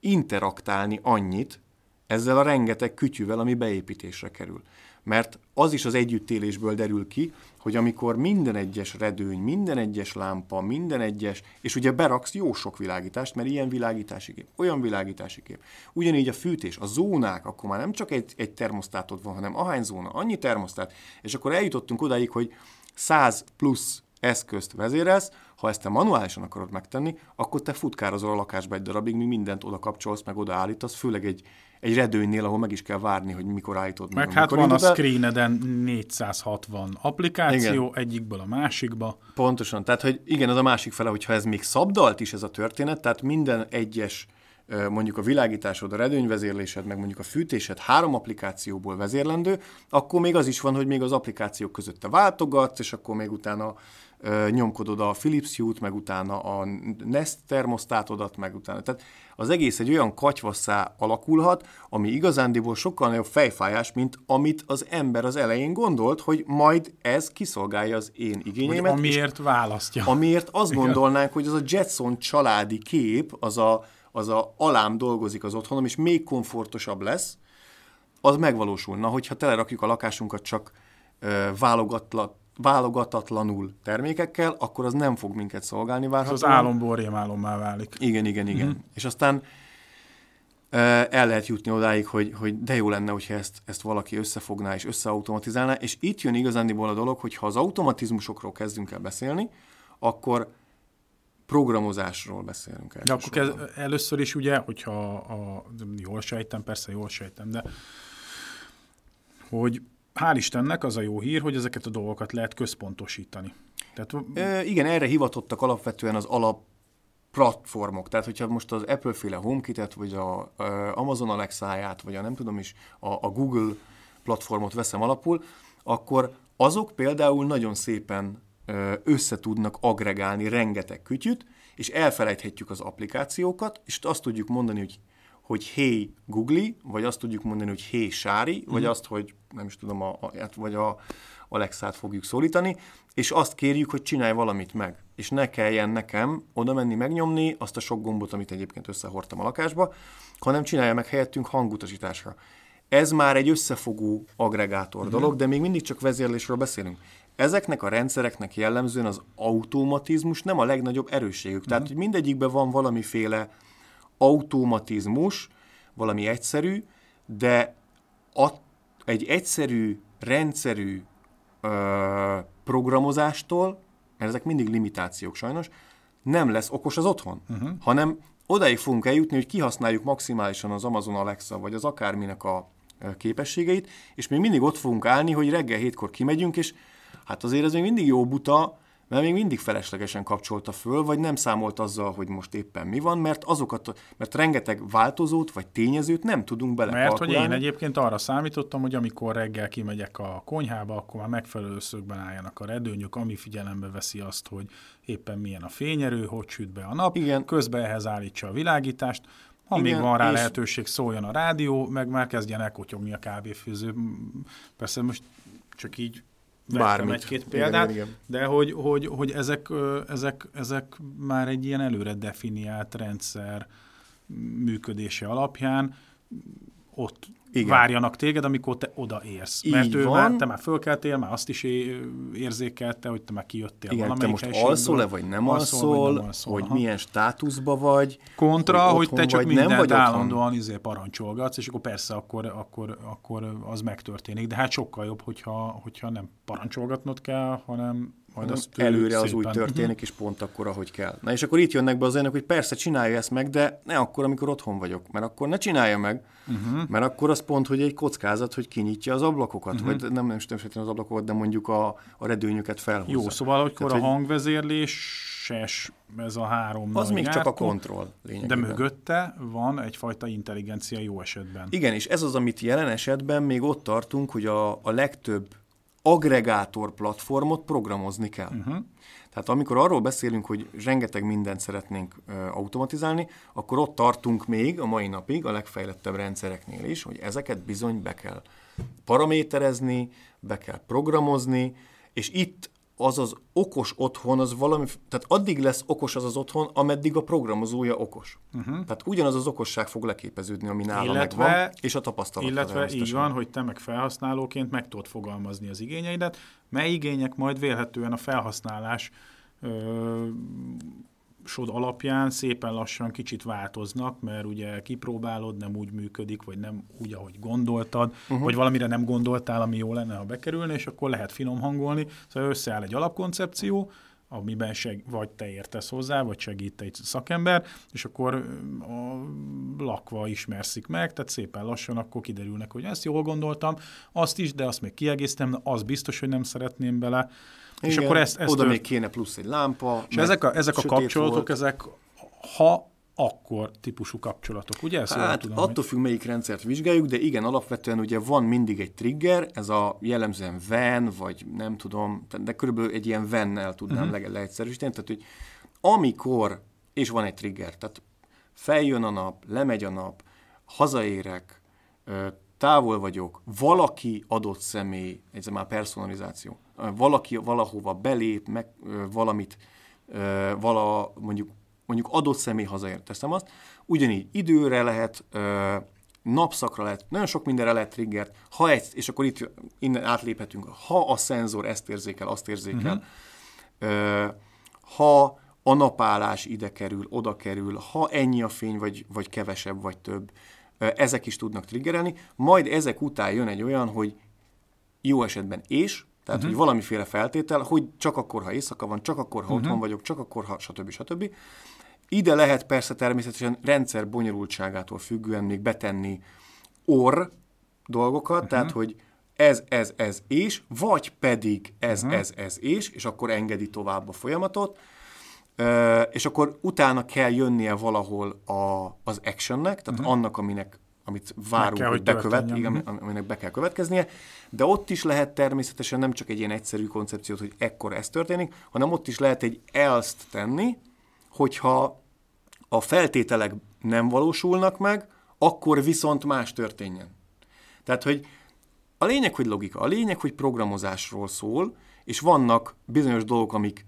interaktálni annyit ezzel a rengeteg kütyűvel, ami beépítésre kerül. Mert az is az együttélésből derül ki, hogy amikor minden egyes redőny, minden egyes lámpa, minden egyes, és ugye beraksz jó sok világítást, mert ilyen világítási kép, olyan világítási kép. Ugyanígy a fűtés, a zónák, akkor már nem csak egy, egy termosztátod van, hanem ahány zóna, annyi termosztát, és akkor eljutottunk odáig, hogy 100 plusz eszközt vezérelsz, ha ezt te manuálisan akarod megtenni, akkor te futkározol a lakásba egy darabig, míg mindent oda kapcsolsz, meg oda állítasz, főleg egy, egy redőnynél, ahol meg is kell várni, hogy mikor állítod meg. Meg hát van a screeneden 460 applikáció, igen. egyikből a másikba. Pontosan, tehát hogy igen, az a másik fele, hogyha ez még szabdalt is ez a történet, tehát minden egyes mondjuk a világításod, a redőnyvezérlésed, meg mondjuk a fűtésed három applikációból vezérlendő, akkor még az is van, hogy még az applikációk között te váltogatsz, és akkor még utána nyomkodod a Philips Hue-t, meg utána a Nest termosztátodat, meg utána. Tehát az egész egy olyan katyvasszá alakulhat, ami igazándiból sokkal nagyobb fejfájás, mint amit az ember az elején gondolt, hogy majd ez kiszolgálja az én igényeimet. Hogy amiért választja. Amiért azt gondolnánk, hogy az a Jetson családi kép, az a, az a alám dolgozik az otthonom, és még komfortosabb lesz, az megvalósulna, hogyha telerakjuk a lakásunkat csak ö, válogatlan, válogatatlanul termékekkel, akkor az nem fog minket szolgálni várhatóan. Az álomból rémálommá válik. Igen, igen, igen. Mm-hmm. És aztán el lehet jutni odáig, hogy, hogy de jó lenne, hogyha ezt, ezt valaki összefogná és összeautomatizálná, és itt jön igazándiból a dolog, hogy ha az automatizmusokról kezdünk el beszélni, akkor programozásról beszélünk el. De akkor kezd, először is ugye, hogyha a, jól sejtem, persze jól sejtem, de hogy hál' Istennek az a jó hír, hogy ezeket a dolgokat lehet központosítani. Tehát, e, igen, erre hivatottak alapvetően az alap platformok. Tehát, hogyha most az Apple-féle HomeKit-et, vagy a, Amazon Alexa-ját, vagy a nem tudom is, a, a Google platformot veszem alapul, akkor azok például nagyon szépen össze tudnak agregálni rengeteg kütyüt, és elfelejthetjük az applikációkat, és azt tudjuk mondani, hogy hogy hey Google, vagy azt tudjuk mondani, hogy hey Sári, vagy mhm. azt, hogy nem is tudom, a, a, hát vagy a Alexát fogjuk szólítani, és azt kérjük, hogy csinálj valamit meg. És ne kelljen nekem oda menni megnyomni azt a sok gombot, amit egyébként összehordtam a lakásba, hanem csinálja meg helyettünk hangutasításra. Ez már egy összefogó agregátor mm. dolog, de még mindig csak vezérlésről beszélünk. Ezeknek a rendszereknek jellemzően az automatizmus nem a legnagyobb erősségük. Mm. Tehát, hogy mindegyikben van valamiféle automatizmus, valami egyszerű, de a, egy egyszerű, rendszerű ö, programozástól, mert ezek mindig limitációk sajnos, nem lesz okos az otthon, uh-huh. hanem odaig fogunk eljutni, hogy kihasználjuk maximálisan az Amazon Alexa, vagy az akárminek a képességeit, és még mindig ott fogunk állni, hogy reggel hétkor kimegyünk, és hát azért ez még mindig jó buta, mert még mindig feleslegesen kapcsolta föl, vagy nem számolt azzal, hogy most éppen mi van, mert azokat, mert rengeteg változót vagy tényezőt nem tudunk bele. Mert hogy én egyébként arra számítottam, hogy amikor reggel kimegyek a konyhába, akkor már megfelelő szögben álljanak a redőnyök, ami figyelembe veszi azt, hogy éppen milyen a fényerő, hogy süt be a nap, Igen. közben ehhez állítsa a világítást, ha Igen, még van rá és... lehetőség, szóljon a rádió, meg már kezdjen elkotyogni a kávéfőző. Persze most csak így Bármit. egy-két példát, igen, igen. de hogy, hogy, hogy ezek, ezek, ezek már egy ilyen előre definiált rendszer működése alapján ott igen. várjanak téged, amikor te odaérsz. Így Mert ő van. már, te már fölkeltél, már azt is érzékelte, hogy te már kijöttél Igen, te most alszol-e, vagy nem alszol, alszol vagy, nem alszol, hogy aha. milyen státuszba vagy. Kontra, hogy, hogy te csak vagy, mindent nem vagy állandóan izé parancsolgatsz, és akkor persze akkor, akkor, akkor az megtörténik. De hát sokkal jobb, hogyha, hogyha nem parancsolgatnod kell, hanem majd az előre szépen. az úgy történik, uh-huh. és pont akkor, ahogy kell. Na és akkor itt jönnek be az olyanok, hogy persze csinálja ezt meg, de ne akkor, amikor otthon vagyok, mert akkor ne csinálja meg, uh-huh. mert akkor az pont, hogy egy kockázat, hogy kinyitja az ablakokat, uh-huh. vagy nem, nem, nem az ablakokat, de mondjuk a, a redőnyöket felhúzza. Jó, szóval akkor Tehát, a hangvezérléses ez a három Az még csak a kontroll lényegében. De mögötte van egyfajta intelligencia jó esetben. Igen, és ez az, amit jelen esetben még ott tartunk, hogy a, a legtöbb agregátor platformot programozni kell. Uh-huh. Tehát amikor arról beszélünk, hogy rengeteg mindent szeretnénk ö, automatizálni, akkor ott tartunk még a mai napig a legfejlettebb rendszereknél is, hogy ezeket bizony be kell paraméterezni, be kell programozni, és itt az az okos otthon, az valami, tehát addig lesz okos az az otthon, ameddig a programozója okos. Uh-huh. Tehát ugyanaz az okosság fog leképeződni, ami nála illetve, megvan, és a tapasztalat. Illetve így van, hogy te meg felhasználóként meg tudod fogalmazni az igényeidet, mely igények majd vélhetően a felhasználás ö, sod alapján szépen lassan kicsit változnak, mert ugye kipróbálod, nem úgy működik, vagy nem úgy, ahogy gondoltad, uh-huh. vagy valamire nem gondoltál, ami jó lenne, ha bekerülne, és akkor lehet finom hangolni. Szóval összeáll egy alapkoncepció, amiben seg, vagy te értesz hozzá, vagy segít egy szakember, és akkor a lakva ismerszik meg, tehát szépen lassan akkor kiderülnek, hogy ezt jól gondoltam, azt is, de azt még kiegészítem, az biztos, hogy nem szeretném bele, igen, és akkor ezt, ezt oda tört... még kéne plusz egy lámpa. És ezek a, ezek a kapcsolatok, volt. ezek ha akkor típusú kapcsolatok, ugye? Ezt hát tudom, attól hogy... függ, melyik rendszert vizsgáljuk, de igen, alapvetően ugye van mindig egy trigger, ez a jellemzően van, vagy nem tudom, de körülbelül egy ilyen vennel tudnám uh-huh. leegyszerűsíteni, tehát hogy amikor, és van egy trigger, tehát feljön a nap, lemegy a nap, hazaérek, távol vagyok, valaki adott személy, ez már personalizáció, valaki valahova belép, meg valamit, vala, mondjuk, mondjuk adott személy hazaért, teszem azt, ugyanígy időre lehet, napszakra lehet, nagyon sok mindenre lehet triggert, ha egy, és akkor itt innen átléphetünk, ha a szenzor ezt érzékel, azt érzékel, uh-huh. ha a napállás ide kerül, oda kerül, ha ennyi a fény, vagy, vagy kevesebb, vagy több, ezek is tudnak triggerelni, majd ezek után jön egy olyan, hogy jó esetben és, tehát, uh-huh. hogy valamiféle feltétel, hogy csak akkor, ha éjszaka van, csak akkor, ha uh-huh. otthon vagyok, csak akkor, ha stb. stb. Ide lehet persze természetesen rendszer bonyolultságától függően még betenni or dolgokat, uh-huh. tehát, hogy ez, ez, ez és, vagy pedig ez, uh-huh. ez, ez és, és akkor engedi tovább a folyamatot, és akkor utána kell jönnie valahol a, az actionnek, tehát uh-huh. annak, aminek amit várunk, kell, hogy bekövet, igen, aminek be kell következnie, de ott is lehet természetesen nem csak egy ilyen egyszerű koncepciót, hogy ekkor ez történik, hanem ott is lehet egy else tenni, hogyha a feltételek nem valósulnak meg, akkor viszont más történjen. Tehát, hogy a lényeg, hogy logika, a lényeg, hogy programozásról szól, és vannak bizonyos dolgok, amik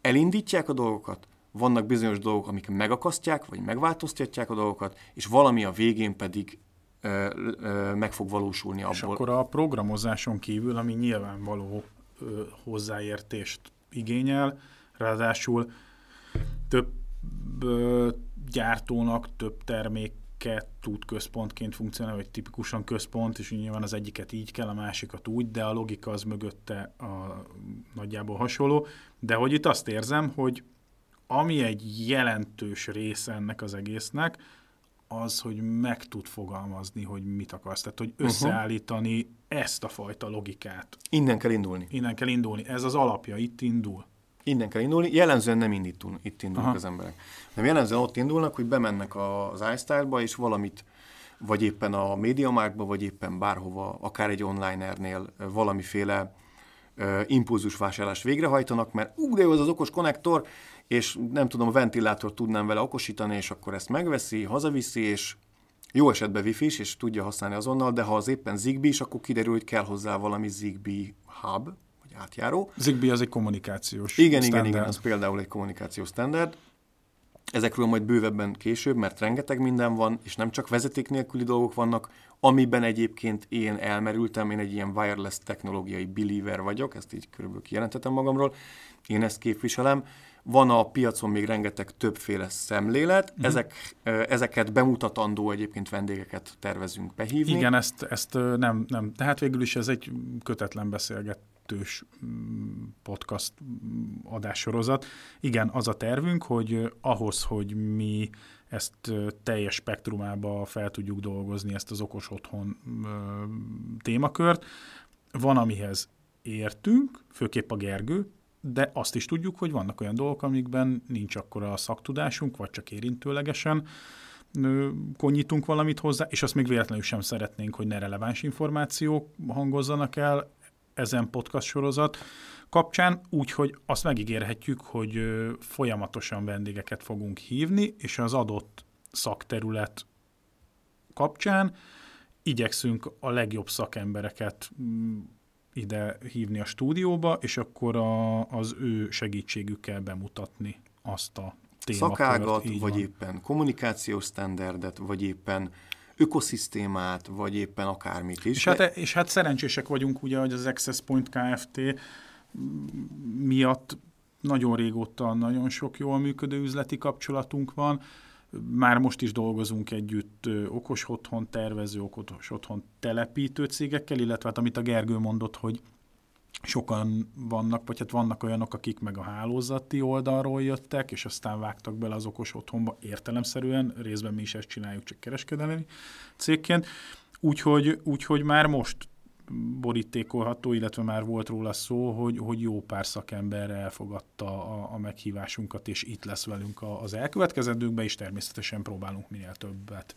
elindítják a dolgokat, vannak bizonyos dolgok, amik megakasztják, vagy megváltoztatják a dolgokat, és valami a végén pedig ö, ö, meg fog valósulni abból. És akkor a programozáson kívül, ami nyilvánvaló ö, hozzáértést igényel, ráadásul több ö, gyártónak több terméket tud központként funkcionálni, vagy tipikusan központ, és nyilván az egyiket így kell, a másikat úgy, de a logika az mögötte a, nagyjából hasonló. De hogy itt azt érzem, hogy ami egy jelentős része ennek az egésznek, az, hogy meg tud fogalmazni, hogy mit akarsz. Tehát, hogy uh-huh. összeállítani uh-huh. ezt a fajta logikát. Innen kell indulni. Innen kell indulni. Ez az alapja, itt indul. Innen kell indulni. Jellemzően nem indítunk, itt indulnak Aha. az emberek. Nem jellemzően ott indulnak, hogy bemennek az iStyle-ba, és valamit vagy éppen a MediaMarktba, vagy éppen bárhova, akár egy onlinernél valamiféle uh, impulzus vásárlást végrehajtanak, mert ú, de jó, az az okos konnektor, és nem tudom, a ventilátort tudnám vele okosítani, és akkor ezt megveszi, hazaviszi, és jó esetben wifi is, és tudja használni azonnal, de ha az éppen Zigbee is, akkor kiderül, hogy kell hozzá valami Zigbee hub, vagy átjáró. Zigbee az egy kommunikációs Igen, standard. igen, igen, az például egy kommunikációs standard. Ezekről majd bővebben később, mert rengeteg minden van, és nem csak vezeték nélküli dolgok vannak, amiben egyébként én elmerültem, én egy ilyen wireless technológiai believer vagyok, ezt így körülbelül kijelentetem magamról, én ezt képviselem. Van a piacon még rengeteg többféle szemlélet, uh-huh. ezek, ezeket bemutatandó egyébként vendégeket tervezünk behívni. Igen, ezt, ezt nem, nem, tehát végül is ez egy kötetlen beszélget kettős mm, podcast mm, adássorozat. Igen, az a tervünk, hogy ahhoz, hogy mi ezt teljes spektrumába fel tudjuk dolgozni, ezt az okos otthon témakört, van, amihez értünk, főképp a Gergő, de azt is tudjuk, hogy vannak olyan dolgok, amikben nincs akkora a szaktudásunk, vagy csak érintőlegesen konyítunk valamit hozzá, és azt még véletlenül sem szeretnénk, hogy ne releváns információk hangozzanak el, ezen podcast sorozat kapcsán, úgyhogy azt megígérhetjük, hogy folyamatosan vendégeket fogunk hívni, és az adott szakterület kapcsán igyekszünk a legjobb szakembereket ide hívni a stúdióba, és akkor a, az ő segítségükkel bemutatni azt a témakört. Szakágat, vagy van. éppen kommunikációs standardet, vagy éppen ökoszisztémát, vagy éppen akármit is. És hát, és hát szerencsések vagyunk ugye, hogy az Access Point Kft. miatt nagyon régóta nagyon sok jól működő üzleti kapcsolatunk van. Már most is dolgozunk együtt okos otthon tervező, okos otthon telepítő cégekkel, illetve hát amit a Gergő mondott, hogy sokan vannak, vagy hát vannak olyanok, akik meg a hálózati oldalról jöttek, és aztán vágtak bele az okos otthonba értelemszerűen, részben mi is ezt csináljuk, csak kereskedelmi cégként. Úgyhogy, úgyhogy már most borítékolható, illetve már volt róla szó, hogy, hogy jó pár szakember elfogadta a, a meghívásunkat, és itt lesz velünk az elkövetkezendőkben, és természetesen próbálunk minél többet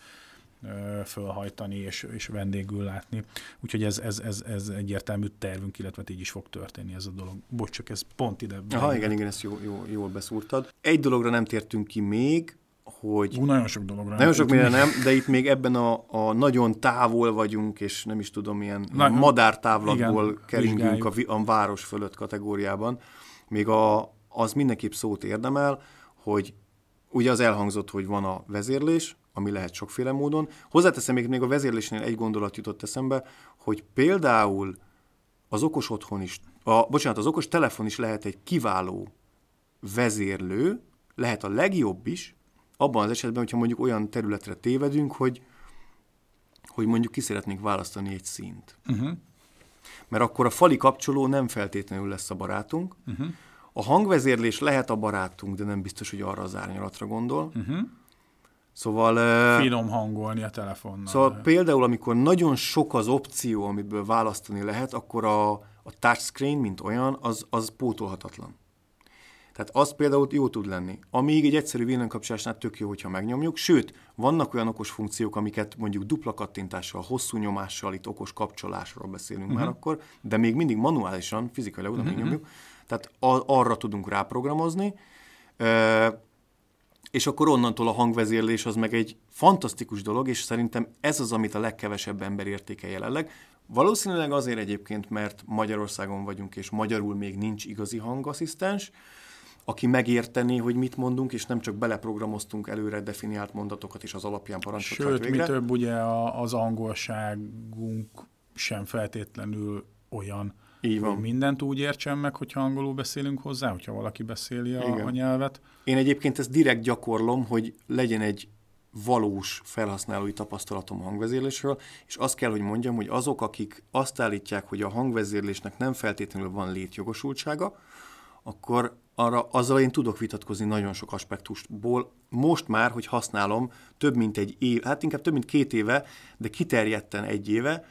fölhajtani és, és vendégül látni. Úgyhogy ez, ez, ez, ez egyértelmű tervünk, illetve így is fog történni ez a dolog. Bocs, csak ez pont ide. Aha, igen, igen, ezt jó, jó, jól beszúrtad. Egy dologra nem tértünk ki még, hogy... Ú, nagyon sok dologra. Nagyon sok minden nem, de itt még ebben a, a nagyon távol vagyunk, és nem is tudom, milyen Na, madártávlatból igen, keringünk a, a város fölött kategóriában. Még a, az mindenképp szót érdemel, hogy ugye az elhangzott, hogy van a vezérlés, ami lehet sokféle módon. Hozzáteszem még, még a vezérlésnél egy gondolat jutott eszembe, hogy például az okos otthon is, a, bocsánat, az okos telefon is lehet egy kiváló vezérlő, lehet a legjobb is, abban az esetben, hogyha mondjuk olyan területre tévedünk, hogy, hogy mondjuk ki szeretnénk választani egy színt. Uh-huh. Mert akkor a fali kapcsoló nem feltétlenül lesz a barátunk. Uh-huh. A hangvezérlés lehet a barátunk, de nem biztos, hogy arra az árnyalatra gondol. Uh-huh. Szóval... Finom hangolni a telefonnal. Szóval például, amikor nagyon sok az opció, amiből választani lehet, akkor a, a touchscreen, mint olyan, az, az pótolhatatlan. Tehát az például jó tud lenni. Amíg egy egyszerű villanykapcsolásnál tök jó, hogyha megnyomjuk, sőt, vannak olyan okos funkciók, amiket mondjuk dupla kattintással, hosszú nyomással, itt okos kapcsolásról beszélünk uh-huh. már mhm. akkor, de még mindig manuálisan, fizikailag oda uh-huh. megnyomjuk, tehát arra tudunk ráprogramozni, és akkor onnantól a hangvezérlés az meg egy fantasztikus dolog, és szerintem ez az, amit a legkevesebb ember értéke jelenleg. Valószínűleg azért egyébként, mert Magyarországon vagyunk, és magyarul még nincs igazi hangasszisztens, aki megérteni, hogy mit mondunk, és nem csak beleprogramoztunk előre definiált mondatokat, és az alapján parancsokat Sőt, végre. mi több, ugye az angolságunk sem feltétlenül olyan, így van. Hogy mindent úgy értsen meg, hogyha angolul beszélünk hozzá, hogyha valaki beszéli a, a nyelvet. Én egyébként ezt direkt gyakorlom, hogy legyen egy valós felhasználói tapasztalatom hangvezérlésről, és azt kell, hogy mondjam, hogy azok, akik azt állítják, hogy a hangvezérlésnek nem feltétlenül van létjogosultsága, akkor arra, azzal én tudok vitatkozni nagyon sok aspektusból. Most már, hogy használom több mint egy év, hát inkább több mint két éve, de kiterjedten egy éve,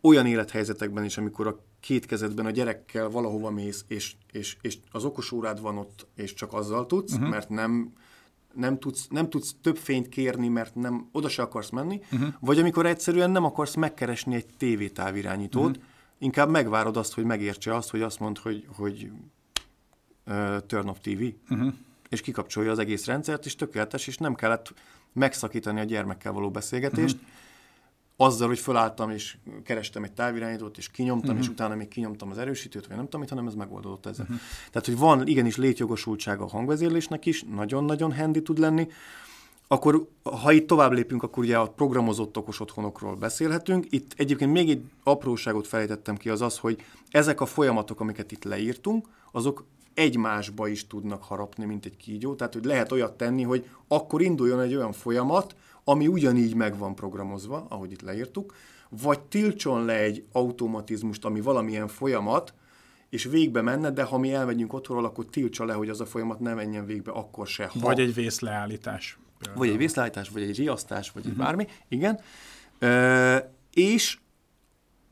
olyan élethelyzetekben is, amikor a két kezedben a gyerekkel valahova mész, és, és, és az okos órád van ott, és csak azzal tudsz, uh-huh. mert nem, nem, tudsz, nem tudsz több fényt kérni, mert nem oda se akarsz menni, uh-huh. vagy amikor egyszerűen nem akarsz megkeresni egy tévétávirányítót, uh-huh. inkább megvárod azt, hogy megértse azt, hogy azt mond, hogy, hogy turn off TV, uh-huh. és kikapcsolja az egész rendszert, és tökéletes, és nem kellett megszakítani a gyermekkel való beszélgetést, uh-huh azzal, hogy felálltam és kerestem egy távirányítót, és kinyomtam, uh-huh. és utána még kinyomtam az erősítőt, vagy nem tudom mit, hanem ez megoldódott ezzel. Uh-huh. Tehát, hogy van igenis létjogosultsága a hangvezérlésnek is, nagyon-nagyon handy tud lenni, akkor ha itt tovább lépünk, akkor ugye a programozott okos otthonokról beszélhetünk. Itt egyébként még egy apróságot felejtettem ki, az az, hogy ezek a folyamatok, amiket itt leírtunk, azok egymásba is tudnak harapni, mint egy kígyó. Tehát, hogy lehet olyat tenni, hogy akkor induljon egy olyan folyamat, ami ugyanígy meg van programozva, ahogy itt leírtuk, vagy tiltson le egy automatizmust, ami valamilyen folyamat, és végbe menne, de ha mi elmegyünk otthonról, akkor tiltsa le, hogy az a folyamat ne menjen végbe akkor se. Ha... Vagy egy vészleállítás. Például. Vagy egy vészleállítás, vagy egy riasztás, vagy uh-huh. egy bármi, igen. Ö, és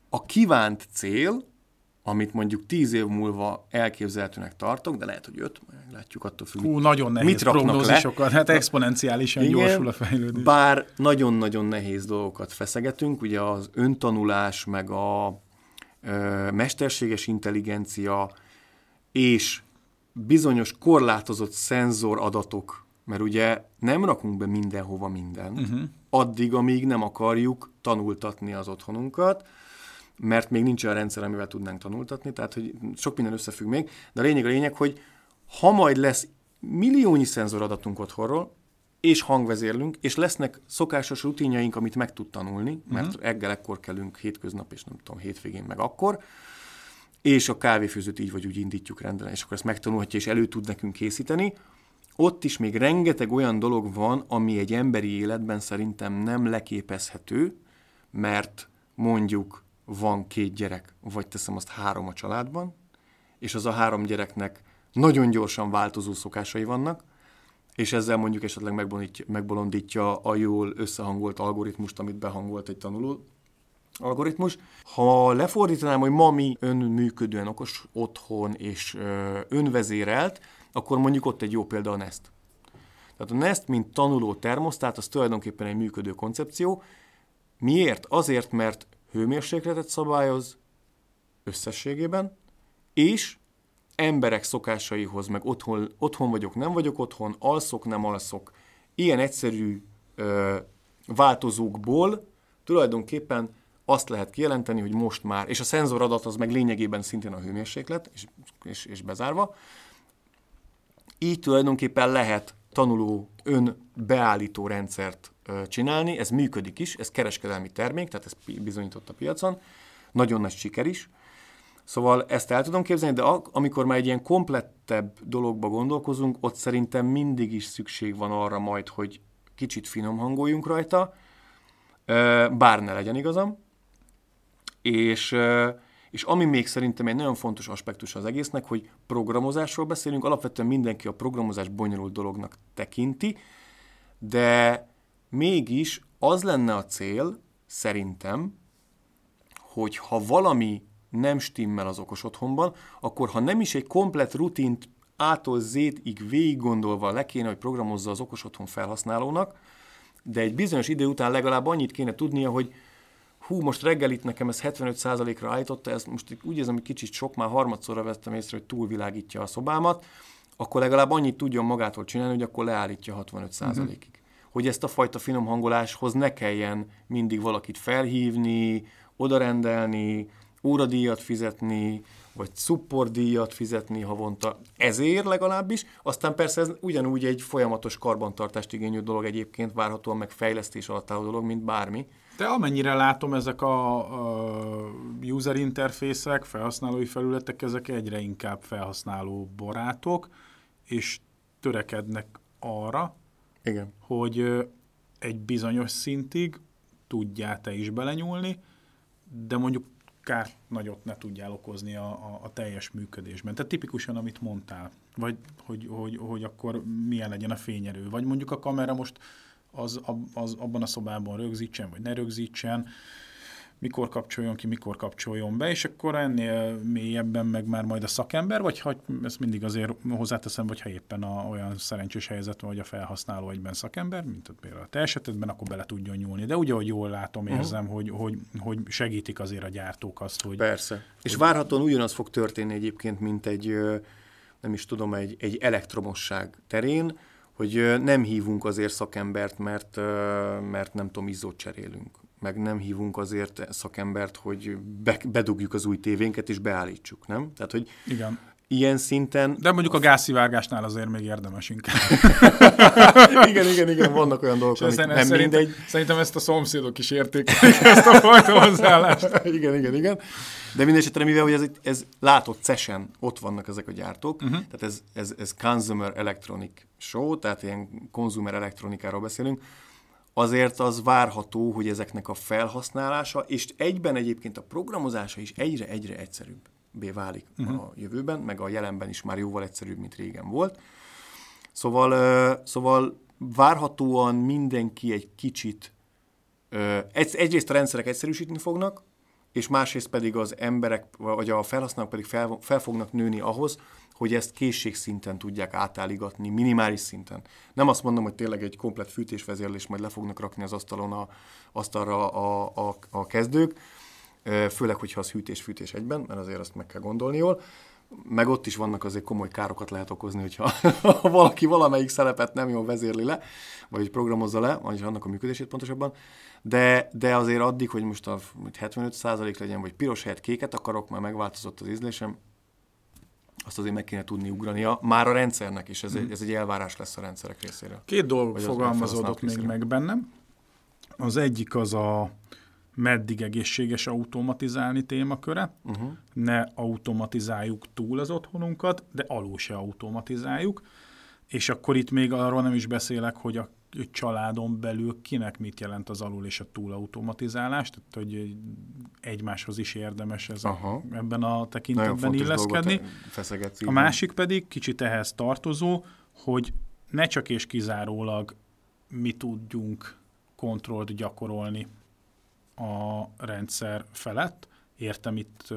a kívánt cél, amit mondjuk tíz év múlva elképzelhetőnek tartok, de lehet, hogy öt, látjuk attól függ. Hú, nagyon nehéz mit prognózisokat, hát exponenciálisan Igen, gyorsul a fejlődés. Bár nagyon-nagyon nehéz dolgokat feszegetünk, ugye az öntanulás, meg a ö, mesterséges intelligencia és bizonyos korlátozott szenzoradatok, mert ugye nem rakunk be mindenhova mindent, uh-huh. addig, amíg nem akarjuk tanultatni az otthonunkat, mert még nincs olyan rendszer, amivel tudnánk tanultatni, tehát hogy sok minden összefügg még, de a lényeg a lényeg, hogy ha majd lesz milliónyi szenzoradatunk otthonról, és hangvezérlünk, és lesznek szokásos rutinjaink, amit meg tud tanulni, mert uh-huh. reggel ekkor kelünk hétköznap, és nem tudom, hétvégén meg akkor, és a kávéfőzőt így vagy úgy indítjuk rendelni, és akkor ezt megtanulhatja, és elő tud nekünk készíteni, ott is még rengeteg olyan dolog van, ami egy emberi életben szerintem nem leképezhető, mert mondjuk van két gyerek, vagy teszem azt három a családban, és az a három gyereknek nagyon gyorsan változó szokásai vannak, és ezzel mondjuk esetleg megbolondítja, a jól összehangolt algoritmust, amit behangolt egy tanuló algoritmus. Ha lefordítanám, hogy ma mi önműködően okos otthon és önvezérelt, akkor mondjuk ott egy jó példa a Nest. Tehát a Nest, mint tanuló termosztát, az tulajdonképpen egy működő koncepció. Miért? Azért, mert hőmérsékletet szabályoz összességében, és emberek szokásaihoz, meg otthon, otthon vagyok, nem vagyok otthon, alszok, nem alszok, ilyen egyszerű ö, változókból tulajdonképpen azt lehet kijelenteni, hogy most már, és a szenzoradat az meg lényegében szintén a hőmérséklet, és, és, és bezárva, így tulajdonképpen lehet tanuló önbeállító rendszert csinálni, ez működik is, ez kereskedelmi termék, tehát ez bizonyított a piacon, nagyon nagy siker is. Szóval ezt el tudom képzelni, de amikor már egy ilyen komplettebb dologba gondolkozunk, ott szerintem mindig is szükség van arra majd, hogy kicsit finom hangoljunk rajta, bár ne legyen igazam, és és ami még szerintem egy nagyon fontos aspektus az egésznek, hogy programozásról beszélünk, alapvetően mindenki a programozás bonyolult dolognak tekinti, de mégis az lenne a cél, szerintem, hogy ha valami nem stimmel az okos otthonban, akkor ha nem is egy komplet rutint ától Z-ig végig gondolva le kéne, hogy programozza az okos otthon felhasználónak, de egy bizonyos idő után legalább annyit kéne tudnia, hogy hú, most reggel itt nekem ez 75%-ra állította, ez most úgy érzem, hogy kicsit sok, már harmadszorra vettem észre, hogy túlvilágítja a szobámat, akkor legalább annyit tudjon magától csinálni, hogy akkor leállítja 65%-ig. Uh-huh. Hogy ezt a fajta finom hangoláshoz ne kelljen mindig valakit felhívni, odarendelni, óradíjat fizetni, vagy szupportdíjat fizetni havonta, ezért legalábbis. Aztán persze ez ugyanúgy egy folyamatos karbantartást igényű dolog egyébként, várhatóan meg fejlesztés alatt álló dolog, mint bármi. De amennyire látom, ezek a, a user interfészek, felhasználói felületek, ezek egyre inkább felhasználó barátok, és törekednek arra, Igen. hogy egy bizonyos szintig tudjál te is belenyúlni, de mondjuk kárt nagyot ne tudjál okozni a, a, a teljes működésben. Tehát tipikusan, amit mondtál, vagy hogy, hogy, hogy akkor milyen legyen a fényerő, vagy mondjuk a kamera most az, az abban a szobában rögzítsen, vagy ne rögzítsen, mikor kapcsoljon ki, mikor kapcsoljon be, és akkor ennél mélyebben meg már majd a szakember, vagy ha ezt mindig azért hozzáteszem, vagy ha éppen a, olyan szerencsés helyzet van, hogy a felhasználó egyben szakember, mint például a te esetedben, akkor bele tudjon nyúlni. De ugye, hogy jól látom, mhm. érzem, uh-huh. hogy, hogy, hogy segítik azért a gyártók azt, hogy... Persze. Hogy... És várhatóan ugyanaz fog történni egyébként, mint egy, nem is tudom, egy, egy elektromosság terén, hogy nem hívunk azért szakembert, mert, mert nem tudom, izzót cserélünk. meg nem hívunk azért szakembert, hogy be, bedugjuk az új tévénket és beállítsuk, nem? Tehát, hogy Igen. ilyen szinten... De mondjuk a gázszivárgásnál azért még érdemes inkább. igen, igen, igen, vannak olyan dolgok, amik nem szerintem, mindegy. Szerintem ezt a szomszédok is értékelik, ezt a fajta hozzáállást. igen, igen, igen. De mindesetre, mivel hogy ez, ez látott CESen, ott vannak ezek a gyártók, uh-huh. tehát ez, ez, ez Consumer Electronic Show, tehát ilyen konzumer elektronikáról beszélünk, azért az várható, hogy ezeknek a felhasználása, és egyben egyébként a programozása is egyre-egyre egyszerűbbé válik uh-huh. a jövőben, meg a jelenben is már jóval egyszerűbb, mint régen volt. Szóval, szóval várhatóan mindenki egy kicsit, egyrészt a rendszerek egyszerűsíteni fognak, és másrészt pedig az emberek, vagy a felhasználók pedig fel, fel fognak nőni ahhoz, hogy ezt készségszinten tudják átállígatni, minimális szinten. Nem azt mondom, hogy tényleg egy komplet fűtésvezérlés majd le fognak rakni az asztalon a, asztalra a, a, a kezdők, főleg, hogyha az hűtés-fűtés egyben, mert azért azt meg kell gondolni jól. Meg ott is vannak azért komoly károkat lehet okozni, hogyha valaki valamelyik szerepet nem jól vezérli le, vagy programozza le, vagy annak a működését pontosabban. De, de azért addig, hogy most a 75% legyen, vagy piros helyett kéket akarok, már megváltozott az ízlésem, azt azért meg kéne tudni ugrania, már a rendszernek is, ez, egy, hmm. ez egy elvárás lesz a rendszerek részéről. Két dolog fogalmazódott még meg bennem. Az egyik az a meddig egészséges automatizálni témaköre. Uh-huh. Ne automatizáljuk túl az otthonunkat, de alul se automatizáljuk. És akkor itt még arról nem is beszélek, hogy a családon belül kinek mit jelent az alul és a túl automatizálás, tehát hogy egymáshoz is érdemes ez a, ebben a tekintetben illeszkedni. A másik pedig kicsit ehhez tartozó, hogy ne csak és kizárólag mi tudjunk kontrollt gyakorolni a rendszer felett, értem itt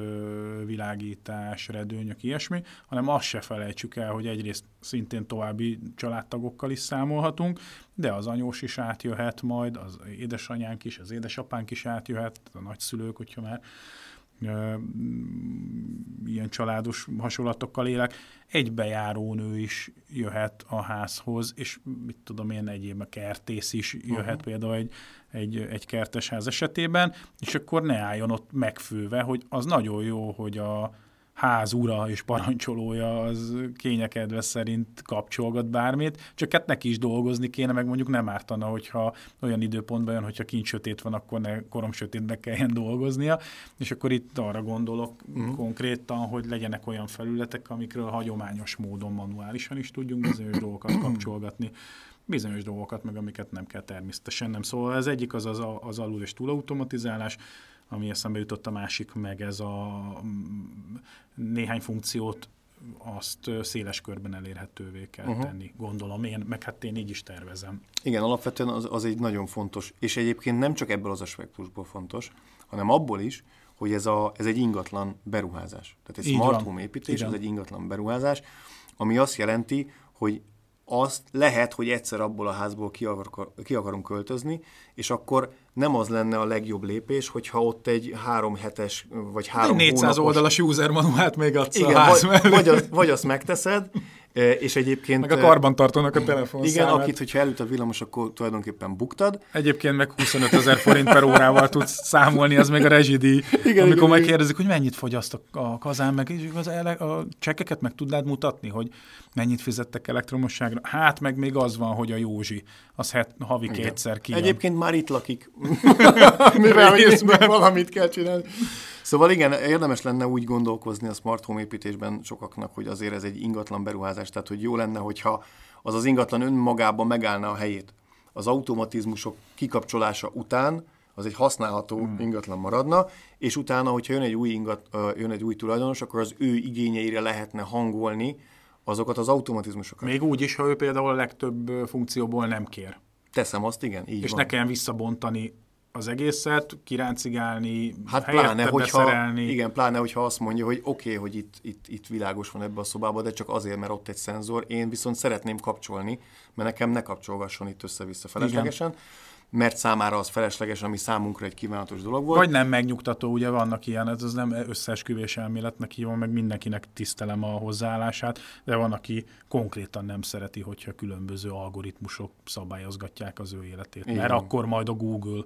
világítás, redőnyök, ilyesmi, hanem azt se felejtsük el, hogy egyrészt szintén további családtagokkal is számolhatunk, de az anyós is átjöhet majd, az édesanyánk is, az édesapánk is átjöhet, a nagyszülők, hogyha már ilyen családos hasonlatokkal élek, egy bejárónő is jöhet a házhoz, és mit tudom én, egyéb a kertész is jöhet uh-huh. például egy, egy, egy kertesház esetében, és akkor ne álljon ott megfőve, hogy az nagyon jó, hogy a, ház ura és parancsolója az kényekedve szerint kapcsolgat bármit, csak hát neki is dolgozni kéne, meg mondjuk nem ártana, hogyha olyan időpontban jön, hogyha kint sötét van, akkor ne korom sötétbe kelljen dolgoznia, és akkor itt arra gondolok uh-huh. konkrétan, hogy legyenek olyan felületek, amikről hagyományos módon manuálisan is tudjunk bizonyos dolgokat kapcsolgatni, bizonyos dolgokat, meg amiket nem kell természetesen nem. Szóval ez egyik az az, az alul- és túlautomatizálás, ami eszembe jutott, a másik meg ez a mm, néhány funkciót azt széles körben elérhetővé kell uh-huh. tenni, gondolom én, meg hát én így is tervezem. Igen, alapvetően az, az egy nagyon fontos, és egyébként nem csak ebből az aspektusból fontos, hanem abból is, hogy ez, a, ez egy ingatlan beruházás. Tehát egy így smart van. home építés, Igen. az egy ingatlan beruházás, ami azt jelenti, hogy azt lehet, hogy egyszer abból a házból ki, akar, ki akarunk költözni, és akkor nem az lenne a legjobb lépés, hogyha ott egy három hetes, vagy három 400 hónapos... oldalas user manuált még adsz igen, a ház vagy, vagy, azt, vagy azt megteszed, és egyébként... Meg a karbantartónak a telefon Igen, akit, hogyha előtt a villamos, akkor tulajdonképpen buktad. Egyébként meg 25 ezer forint per órával tudsz számolni, az még a rezsidíj. Igen, amikor igen, megkérdezik, hogy mennyit fogyaszt a kazán, meg az ele, a csekkeket meg tudnád mutatni, hogy mennyit fizettek elektromosságra. Hát meg még az van, hogy a Józsi, az het, havi igen. kétszer kijön. Egyébként már itt lakik. Mivel valamit kell csinálni. Szóval igen, érdemes lenne úgy gondolkozni a smart home építésben sokaknak, hogy azért ez egy ingatlan beruházás, tehát hogy jó lenne, hogyha az az ingatlan önmagában megállna a helyét. Az automatizmusok kikapcsolása után az egy használható hmm. ingatlan maradna, és utána, hogyha jön egy új, ingat, jön egy új tulajdonos, akkor az ő igényeire lehetne hangolni azokat az automatizmusokat. Még úgy is, ha ő például a legtöbb funkcióból nem kér. Teszem azt, igen, így És van. ne kelljen visszabontani az egészet, kiráncigálni, hát pláne, hogyha, beszerelni. Igen, pláne, hogyha azt mondja, hogy oké, okay, hogy itt, itt, itt világos van ebbe a szobába, de csak azért, mert ott egy szenzor, én viszont szeretném kapcsolni, mert nekem ne kapcsolgasson itt össze-vissza feleslegesen. Igen mert számára az felesleges, ami számunkra egy kívánatos dolog volt. Vagy nem megnyugtató, ugye vannak ilyen, ez az nem összeesküvés elméletnek hívom, meg mindenkinek tisztelem a hozzáállását, de van, aki konkrétan nem szereti, hogyha különböző algoritmusok szabályozgatják az ő életét. Igen. Mert akkor majd a Google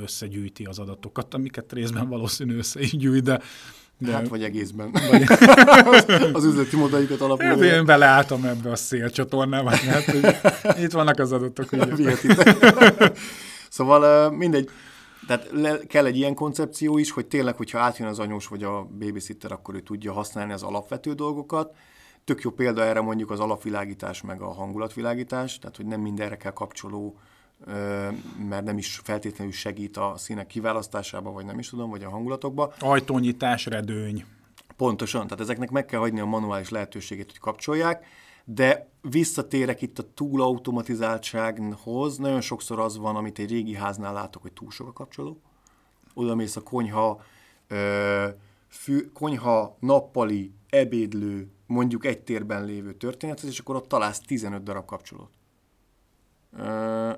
összegyűjti az adatokat, amiket részben valószínű össze is gyűjt, de de... Hát vagy egészben. Vagy... az üzleti modelljüket alapulóan. Hát én beleálltam ebbe a szélcsatornába, hát itt vannak az adatok. szóval mindegy, tehát le, kell egy ilyen koncepció is, hogy tényleg, hogyha átjön az anyós vagy a babysitter, akkor ő tudja használni az alapvető dolgokat. Tök jó példa erre mondjuk az alapvilágítás meg a hangulatvilágítás, tehát hogy nem mindenre kell kapcsoló mert nem is feltétlenül segít a színek kiválasztásába, vagy nem is tudom, vagy a hangulatokba. Ajtónyitás, redőny. Pontosan, tehát ezeknek meg kell hagyni a manuális lehetőségét, hogy kapcsolják, de visszatérek itt a túlautomatizáltsághoz, nagyon sokszor az van, amit egy régi háznál látok, hogy túl sok a kapcsoló. Oda mész a konyha, ö, fű, konyha, nappali, ebédlő, mondjuk egy térben lévő történetet, és akkor ott találsz 15 darab kapcsolót.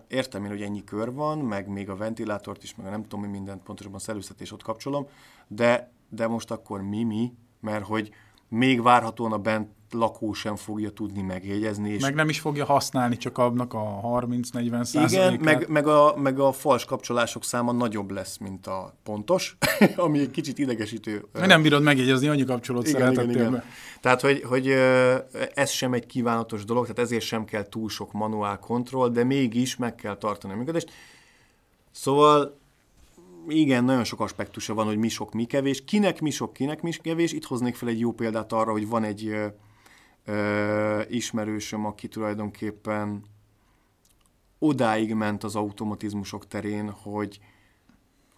Értem én, hogy ennyi kör van, meg még a ventilátort is, meg a nem tudom mi mindent, pontosabban szellőztetés ott kapcsolom, de, de most akkor mi mi, mert hogy még várhatóan a bent lakó sem fogja tudni megjegyezni. És meg nem is fogja használni, csak annak a 30-40 Igen, meg, meg, a, meg a fals kapcsolások száma nagyobb lesz, mint a pontos, ami egy kicsit idegesítő. Nem bírod megjegyezni, annyi kapcsolót igen, igen, igen. Tehát, hogy, hogy ez sem egy kívánatos dolog, tehát ezért sem kell túl sok manuál kontroll, de mégis meg kell tartani a működést. Szóval igen, nagyon sok aspektusa van, hogy mi sok, mi kevés. Kinek mi sok, kinek mi kevés. Itt hoznék fel egy jó példát arra, hogy van egy ö, ismerősöm, aki tulajdonképpen odáig ment az automatizmusok terén, hogy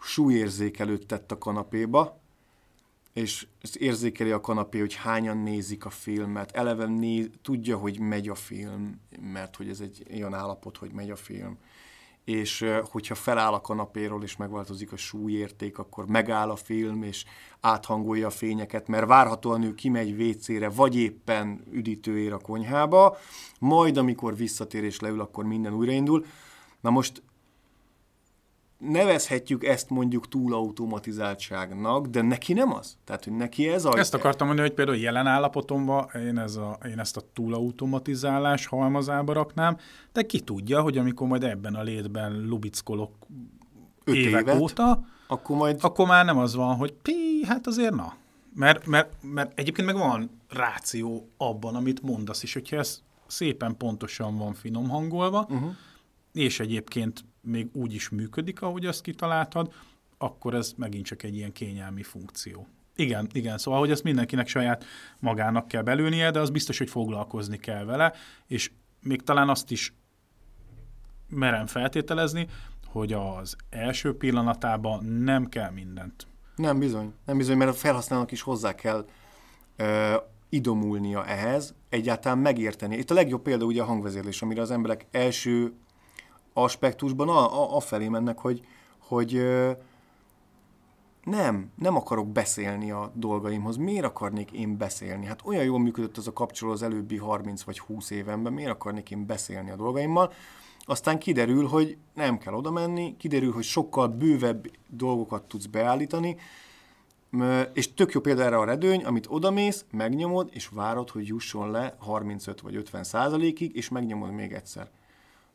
súlyérzékelőt tett a kanapéba, és érzékeli a kanapé, hogy hányan nézik a filmet, eleve néz, tudja, hogy megy a film, mert hogy ez egy olyan állapot, hogy megy a film és hogyha feláll a kanapéról és megváltozik a súlyérték, akkor megáll a film, és áthangolja a fényeket, mert várhatóan ő kimegy WC-re, vagy éppen üdítőér a konyhába, majd amikor visszatér és leül, akkor minden újraindul. Na most nevezhetjük ezt mondjuk túlautomatizáltságnak, de neki nem az. Tehát, hogy neki ez a... Ezt akartam mondani, hogy például jelen állapotomban én, ez a, én ezt a túlautomatizálás halmazába raknám, de ki tudja, hogy amikor majd ebben a létben lubickolok évek évet, óta, akkor, majd... akkor már nem az van, hogy pi, hát azért na. Mert, mert, mert egyébként meg van ráció abban, amit mondasz is, hogyha ez szépen pontosan van finom hangolva, uh-huh. és egyébként még úgy is működik, ahogy azt kitaláltad, akkor ez megint csak egy ilyen kényelmi funkció. Igen, igen, szóval, hogy ezt mindenkinek saját magának kell belülnie, de az biztos, hogy foglalkozni kell vele, és még talán azt is merem feltételezni, hogy az első pillanatában nem kell mindent. Nem bizony, nem bizony, mert a felhasználónak is hozzá kell ö, idomulnia ehhez, egyáltalán megérteni. Itt a legjobb példa ugye a hangvezérlés, amire az emberek első aspektusban a, a, a felé mennek, hogy, hogy nem, nem akarok beszélni a dolgaimhoz. Miért akarnék én beszélni? Hát olyan jól működött az a kapcsoló az előbbi 30 vagy 20 évenben, miért akarnék én beszélni a dolgaimmal? Aztán kiderül, hogy nem kell oda menni, kiderül, hogy sokkal bővebb dolgokat tudsz beállítani, és tök jó példa erre a redőny, amit odamész, megnyomod, és várod, hogy jusson le 35 vagy 50 százalékig, és megnyomod még egyszer.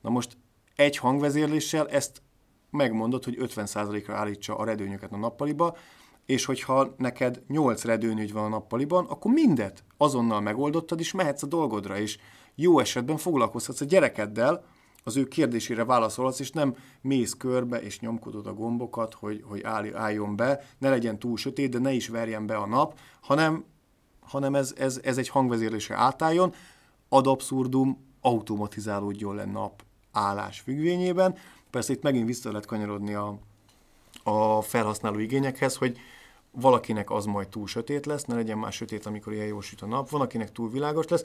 Na most egy hangvezérléssel ezt megmondod, hogy 50%-ra állítsa a redőnyöket a nappaliba, és hogyha neked 8 redőnyögy van a nappaliban, akkor mindet azonnal megoldottad, és mehetsz a dolgodra, és jó esetben foglalkozhatsz a gyerekeddel, az ő kérdésére válaszolhatsz, és nem mész körbe, és nyomkodod a gombokat, hogy, hogy áll, álljon be, ne legyen túl sötét, de ne is verjen be a nap, hanem, hanem ez, ez, ez egy hangvezérlésre átálljon, ad abszurdum, automatizálódjon le nap állás függvényében. Persze itt megint vissza lehet kanyarodni a, a felhasználó igényekhez, hogy valakinek az majd túl sötét lesz, ne legyen már sötét, amikor ilyen jó süt a nap, van, akinek túl világos lesz,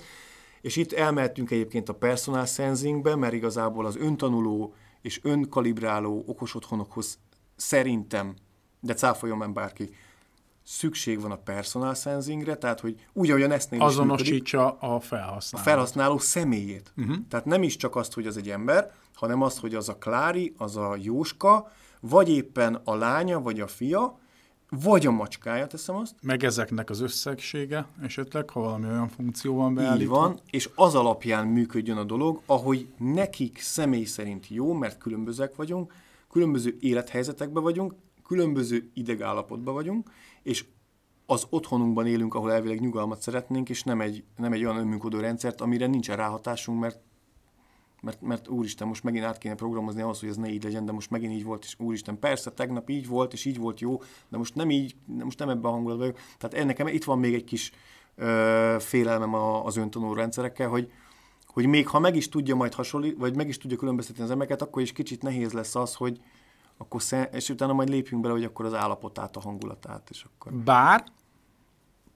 és itt elmehetünk egyébként a personal sensingbe, mert igazából az öntanuló és önkalibráló okos otthonokhoz szerintem, de cáfoljon már bárki, szükség van a personal sensingre, tehát hogy úgy, ahogyan ezt Azonosítsa a felhasználó. A felhasználó személyét. Uh-huh. Tehát nem is csak azt, hogy az egy ember, hanem azt, hogy az a Klári, az a Jóska, vagy éppen a lánya, vagy a fia, vagy a macskája, teszem azt. Meg ezeknek az összegsége esetleg, ha valami olyan funkció van beállítva. Így van, és az alapján működjön a dolog, ahogy nekik személy szerint jó, mert különbözőek vagyunk, különböző élethelyzetekben vagyunk, különböző idegállapotban vagyunk, és az otthonunkban élünk, ahol elvileg nyugalmat szeretnénk, és nem egy, nem egy olyan önműködő rendszert, amire nincsen ráhatásunk, mert mert, mert úristen, most megint át kéne programozni ahhoz, hogy ez ne így legyen, de most megint így volt, és úristen, persze, tegnap így volt, és így volt jó, de most nem így, most nem ebben a hangulatban vagyok. Tehát ennek itt van még egy kis ö, félelmem a, az öntanuló rendszerekkel, hogy, hogy még ha meg is tudja majd hasonlítani, vagy meg is tudja különböztetni az embereket, akkor is kicsit nehéz lesz az, hogy akkor szem, és utána majd lépjünk bele, hogy akkor az állapotát, a hangulatát, és akkor... Bár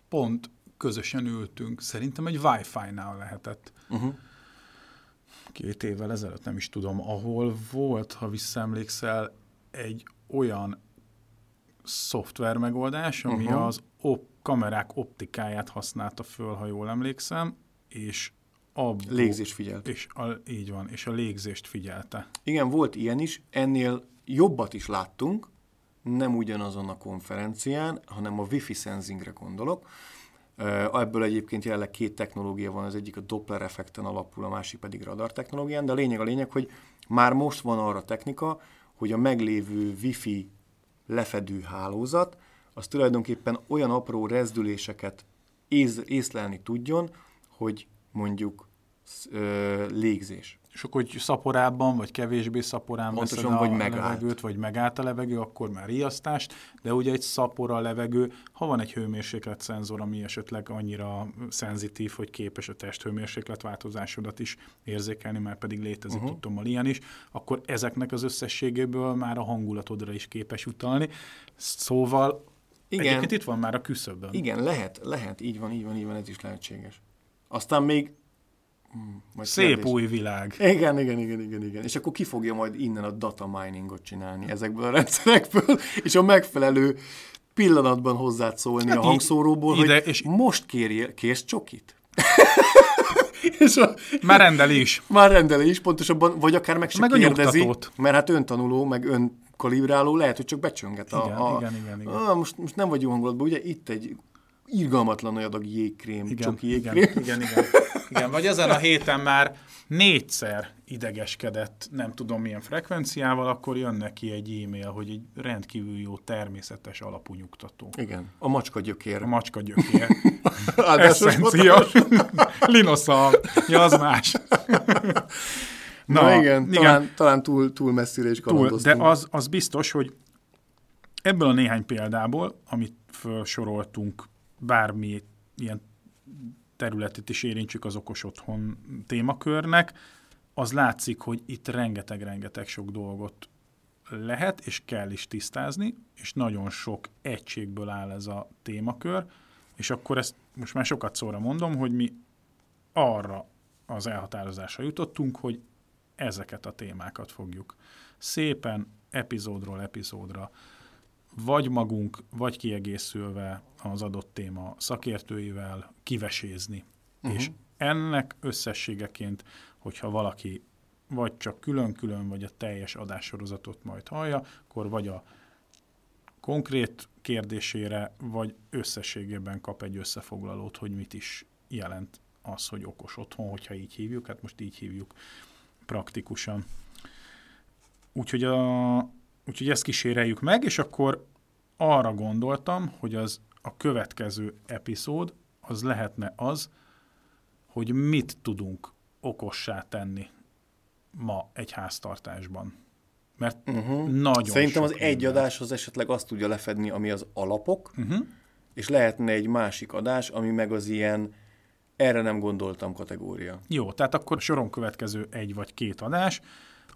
pont közösen ültünk, szerintem egy Wi-Fi-nál lehetett. Uh-huh két évvel ezelőtt, nem is tudom, ahol volt, ha visszaemlékszel, egy olyan szoftver megoldás, ami uh-huh. az op- kamerák optikáját használta föl, ha jól emlékszem, és abból, légzést figyelt. És a, így van, és a légzést figyelte. Igen, volt ilyen is, ennél jobbat is láttunk, nem ugyanazon a konferencián, hanem a Wi-Fi sensingre gondolok, Ebből egyébként jelenleg két technológia van, az egyik a Doppler effekten alapul, a másik pedig radar technológián, de a lényeg a lényeg, hogy már most van arra technika, hogy a meglévő Wi-Fi lefedő hálózat, az tulajdonképpen olyan apró rezdüléseket ész, észlelni tudjon, hogy mondjuk légzés és akkor, hogy szaporában, vagy kevésbé szaporán Pontosan, vagy a megállt. levegőt, vagy megállt a levegő, akkor már riasztást, de ugye egy szapora levegő, ha van egy hőmérséklet szenzor, ami esetleg annyira szenzitív, hogy képes a test hőmérséklet változásodat is érzékelni, már pedig létezik uh-huh. tudtommal ilyen is, akkor ezeknek az összességéből már a hangulatodra is képes utalni. Szóval igen. Egyébként itt van már a küszöbön. Igen, lehet, lehet, így van, így van, így van, ez is lehetséges. Aztán még majd Szép kérdés. új világ. Igen, igen, igen, igen, igen. És akkor ki fogja majd innen a data miningot csinálni ezekből a rendszerekből, és a megfelelő pillanatban hozzád szólni hát a hangszóróból, ide, hogy és most kérj, kérsz csokit? és a, már rendel is. Már rendel is, pontosabban, vagy akár meg se meg kérdezi, mert hát öntanuló, meg ön kalibráló, lehet, hogy csak becsönget. A, igen, a, igen, igen, igen. A, most, most nem vagy jó hangulatban, ugye itt egy irgalmatlan nagy adag jégkrém, igen, csoki jégkrém. Igen, igen, igen. igen, vagy ezen a héten már négyszer idegeskedett, nem tudom milyen frekvenciával, akkor jön neki egy e-mail, hogy egy rendkívül jó természetes alapú nyugtató. Igen, a macska gyökér. A macska gyökér. Essencia. Linoszal. Ja, az más. Na, Na igen, igen, talán, talán túl, túl messzire is túl, De az, az biztos, hogy ebből a néhány példából, amit felsoroltunk bármi ilyen területet is érintsük az okos otthon témakörnek, az látszik, hogy itt rengeteg-rengeteg sok dolgot lehet és kell is tisztázni, és nagyon sok egységből áll ez a témakör, és akkor ezt most már sokat szóra mondom, hogy mi arra az elhatározásra jutottunk, hogy ezeket a témákat fogjuk szépen epizódról epizódra vagy magunk, vagy kiegészülve az adott téma szakértőivel kivesézni. Uh-huh. És ennek összességeként, hogyha valaki vagy csak külön-külön, vagy a teljes adássorozatot majd hallja, akkor vagy a konkrét kérdésére, vagy összességében kap egy összefoglalót, hogy mit is jelent az, hogy okos otthon, hogyha így hívjuk, hát most így hívjuk praktikusan. Úgyhogy a, Úgyhogy ezt kíséreljük meg, és akkor arra gondoltam, hogy az a következő epizód az lehetne az, hogy mit tudunk okossá tenni ma egy háztartásban. Mert uh-huh. nagyon Szerintem az egy adáshoz esetleg azt tudja lefedni, ami az alapok, uh-huh. és lehetne egy másik adás, ami meg az ilyen erre nem gondoltam kategória. Jó, tehát akkor soron következő egy vagy két adás,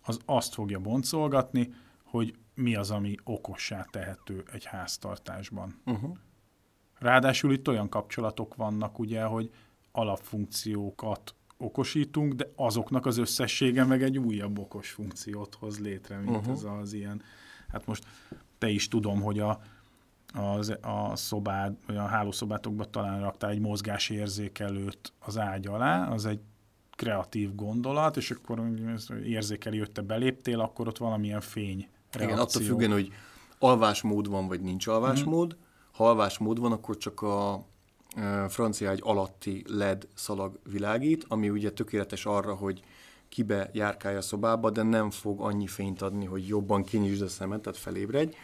az azt fogja boncolgatni, hogy mi az, ami okossá tehető egy háztartásban. Uh-huh. Ráadásul itt olyan kapcsolatok vannak, ugye, hogy alapfunkciókat okosítunk, de azoknak az összessége meg egy újabb okos funkciót hoz létre, mint uh-huh. ez az ilyen. Hát most te is tudom, hogy a, az, a szobád, vagy a hálószobátokban talán raktál egy mozgásérzékelőt az ágy alá, az egy kreatív gondolat, és akkor érzékeli, hogy te beléptél, akkor ott valamilyen fény reakció. Igen, attól függően, hogy alvásmód van, vagy nincs alvásmód. Mm. Ha alvásmód van, akkor csak a francia egy alatti LED szalag világít, ami ugye tökéletes arra, hogy kibe járkálja a szobába, de nem fog annyi fényt adni, hogy jobban kinyisd a szemet, tehát felébredj.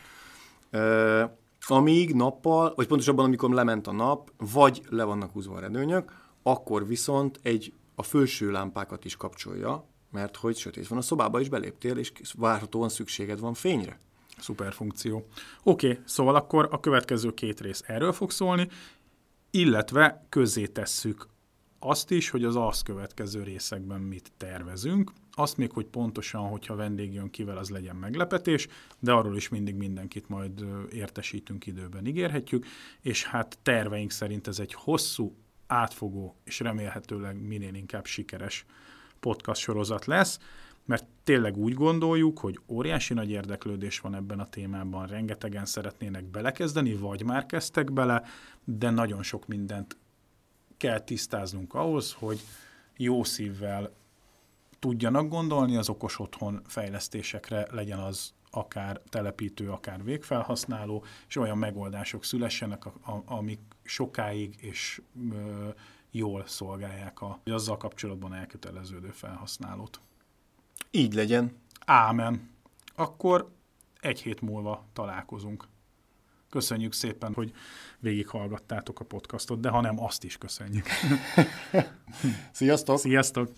Ö, amíg nappal, vagy pontosabban amikor lement a nap, vagy le vannak húzva a redőnyök, akkor viszont egy a felső lámpákat is kapcsolja, mert hogy sötét van a szobába is beléptél, és várhatóan szükséged van fényre. Szuper funkció. Oké, okay, szóval akkor a következő két rész erről fog szólni, illetve közzé tesszük azt is, hogy az azt következő részekben mit tervezünk, azt még, hogy pontosan, hogyha vendég jön kivel, az legyen meglepetés, de arról is mindig mindenkit majd értesítünk időben, ígérhetjük, és hát terveink szerint ez egy hosszú, átfogó és remélhetőleg minél inkább sikeres podcast sorozat lesz, mert tényleg úgy gondoljuk, hogy óriási nagy érdeklődés van ebben a témában, rengetegen szeretnének belekezdeni, vagy már kezdtek bele, de nagyon sok mindent kell tisztáznunk ahhoz, hogy jó szívvel tudjanak gondolni az okos otthon fejlesztésekre, legyen az akár telepítő, akár végfelhasználó, és olyan megoldások szülessenek, amik sokáig és jól szolgálják a, azzal kapcsolatban elköteleződő felhasználót. Így legyen. Ámen. Akkor egy hét múlva találkozunk. Köszönjük szépen, hogy végighallgattátok a podcastot, de ha nem, azt is köszönjük. Sziasztok! Sziasztok!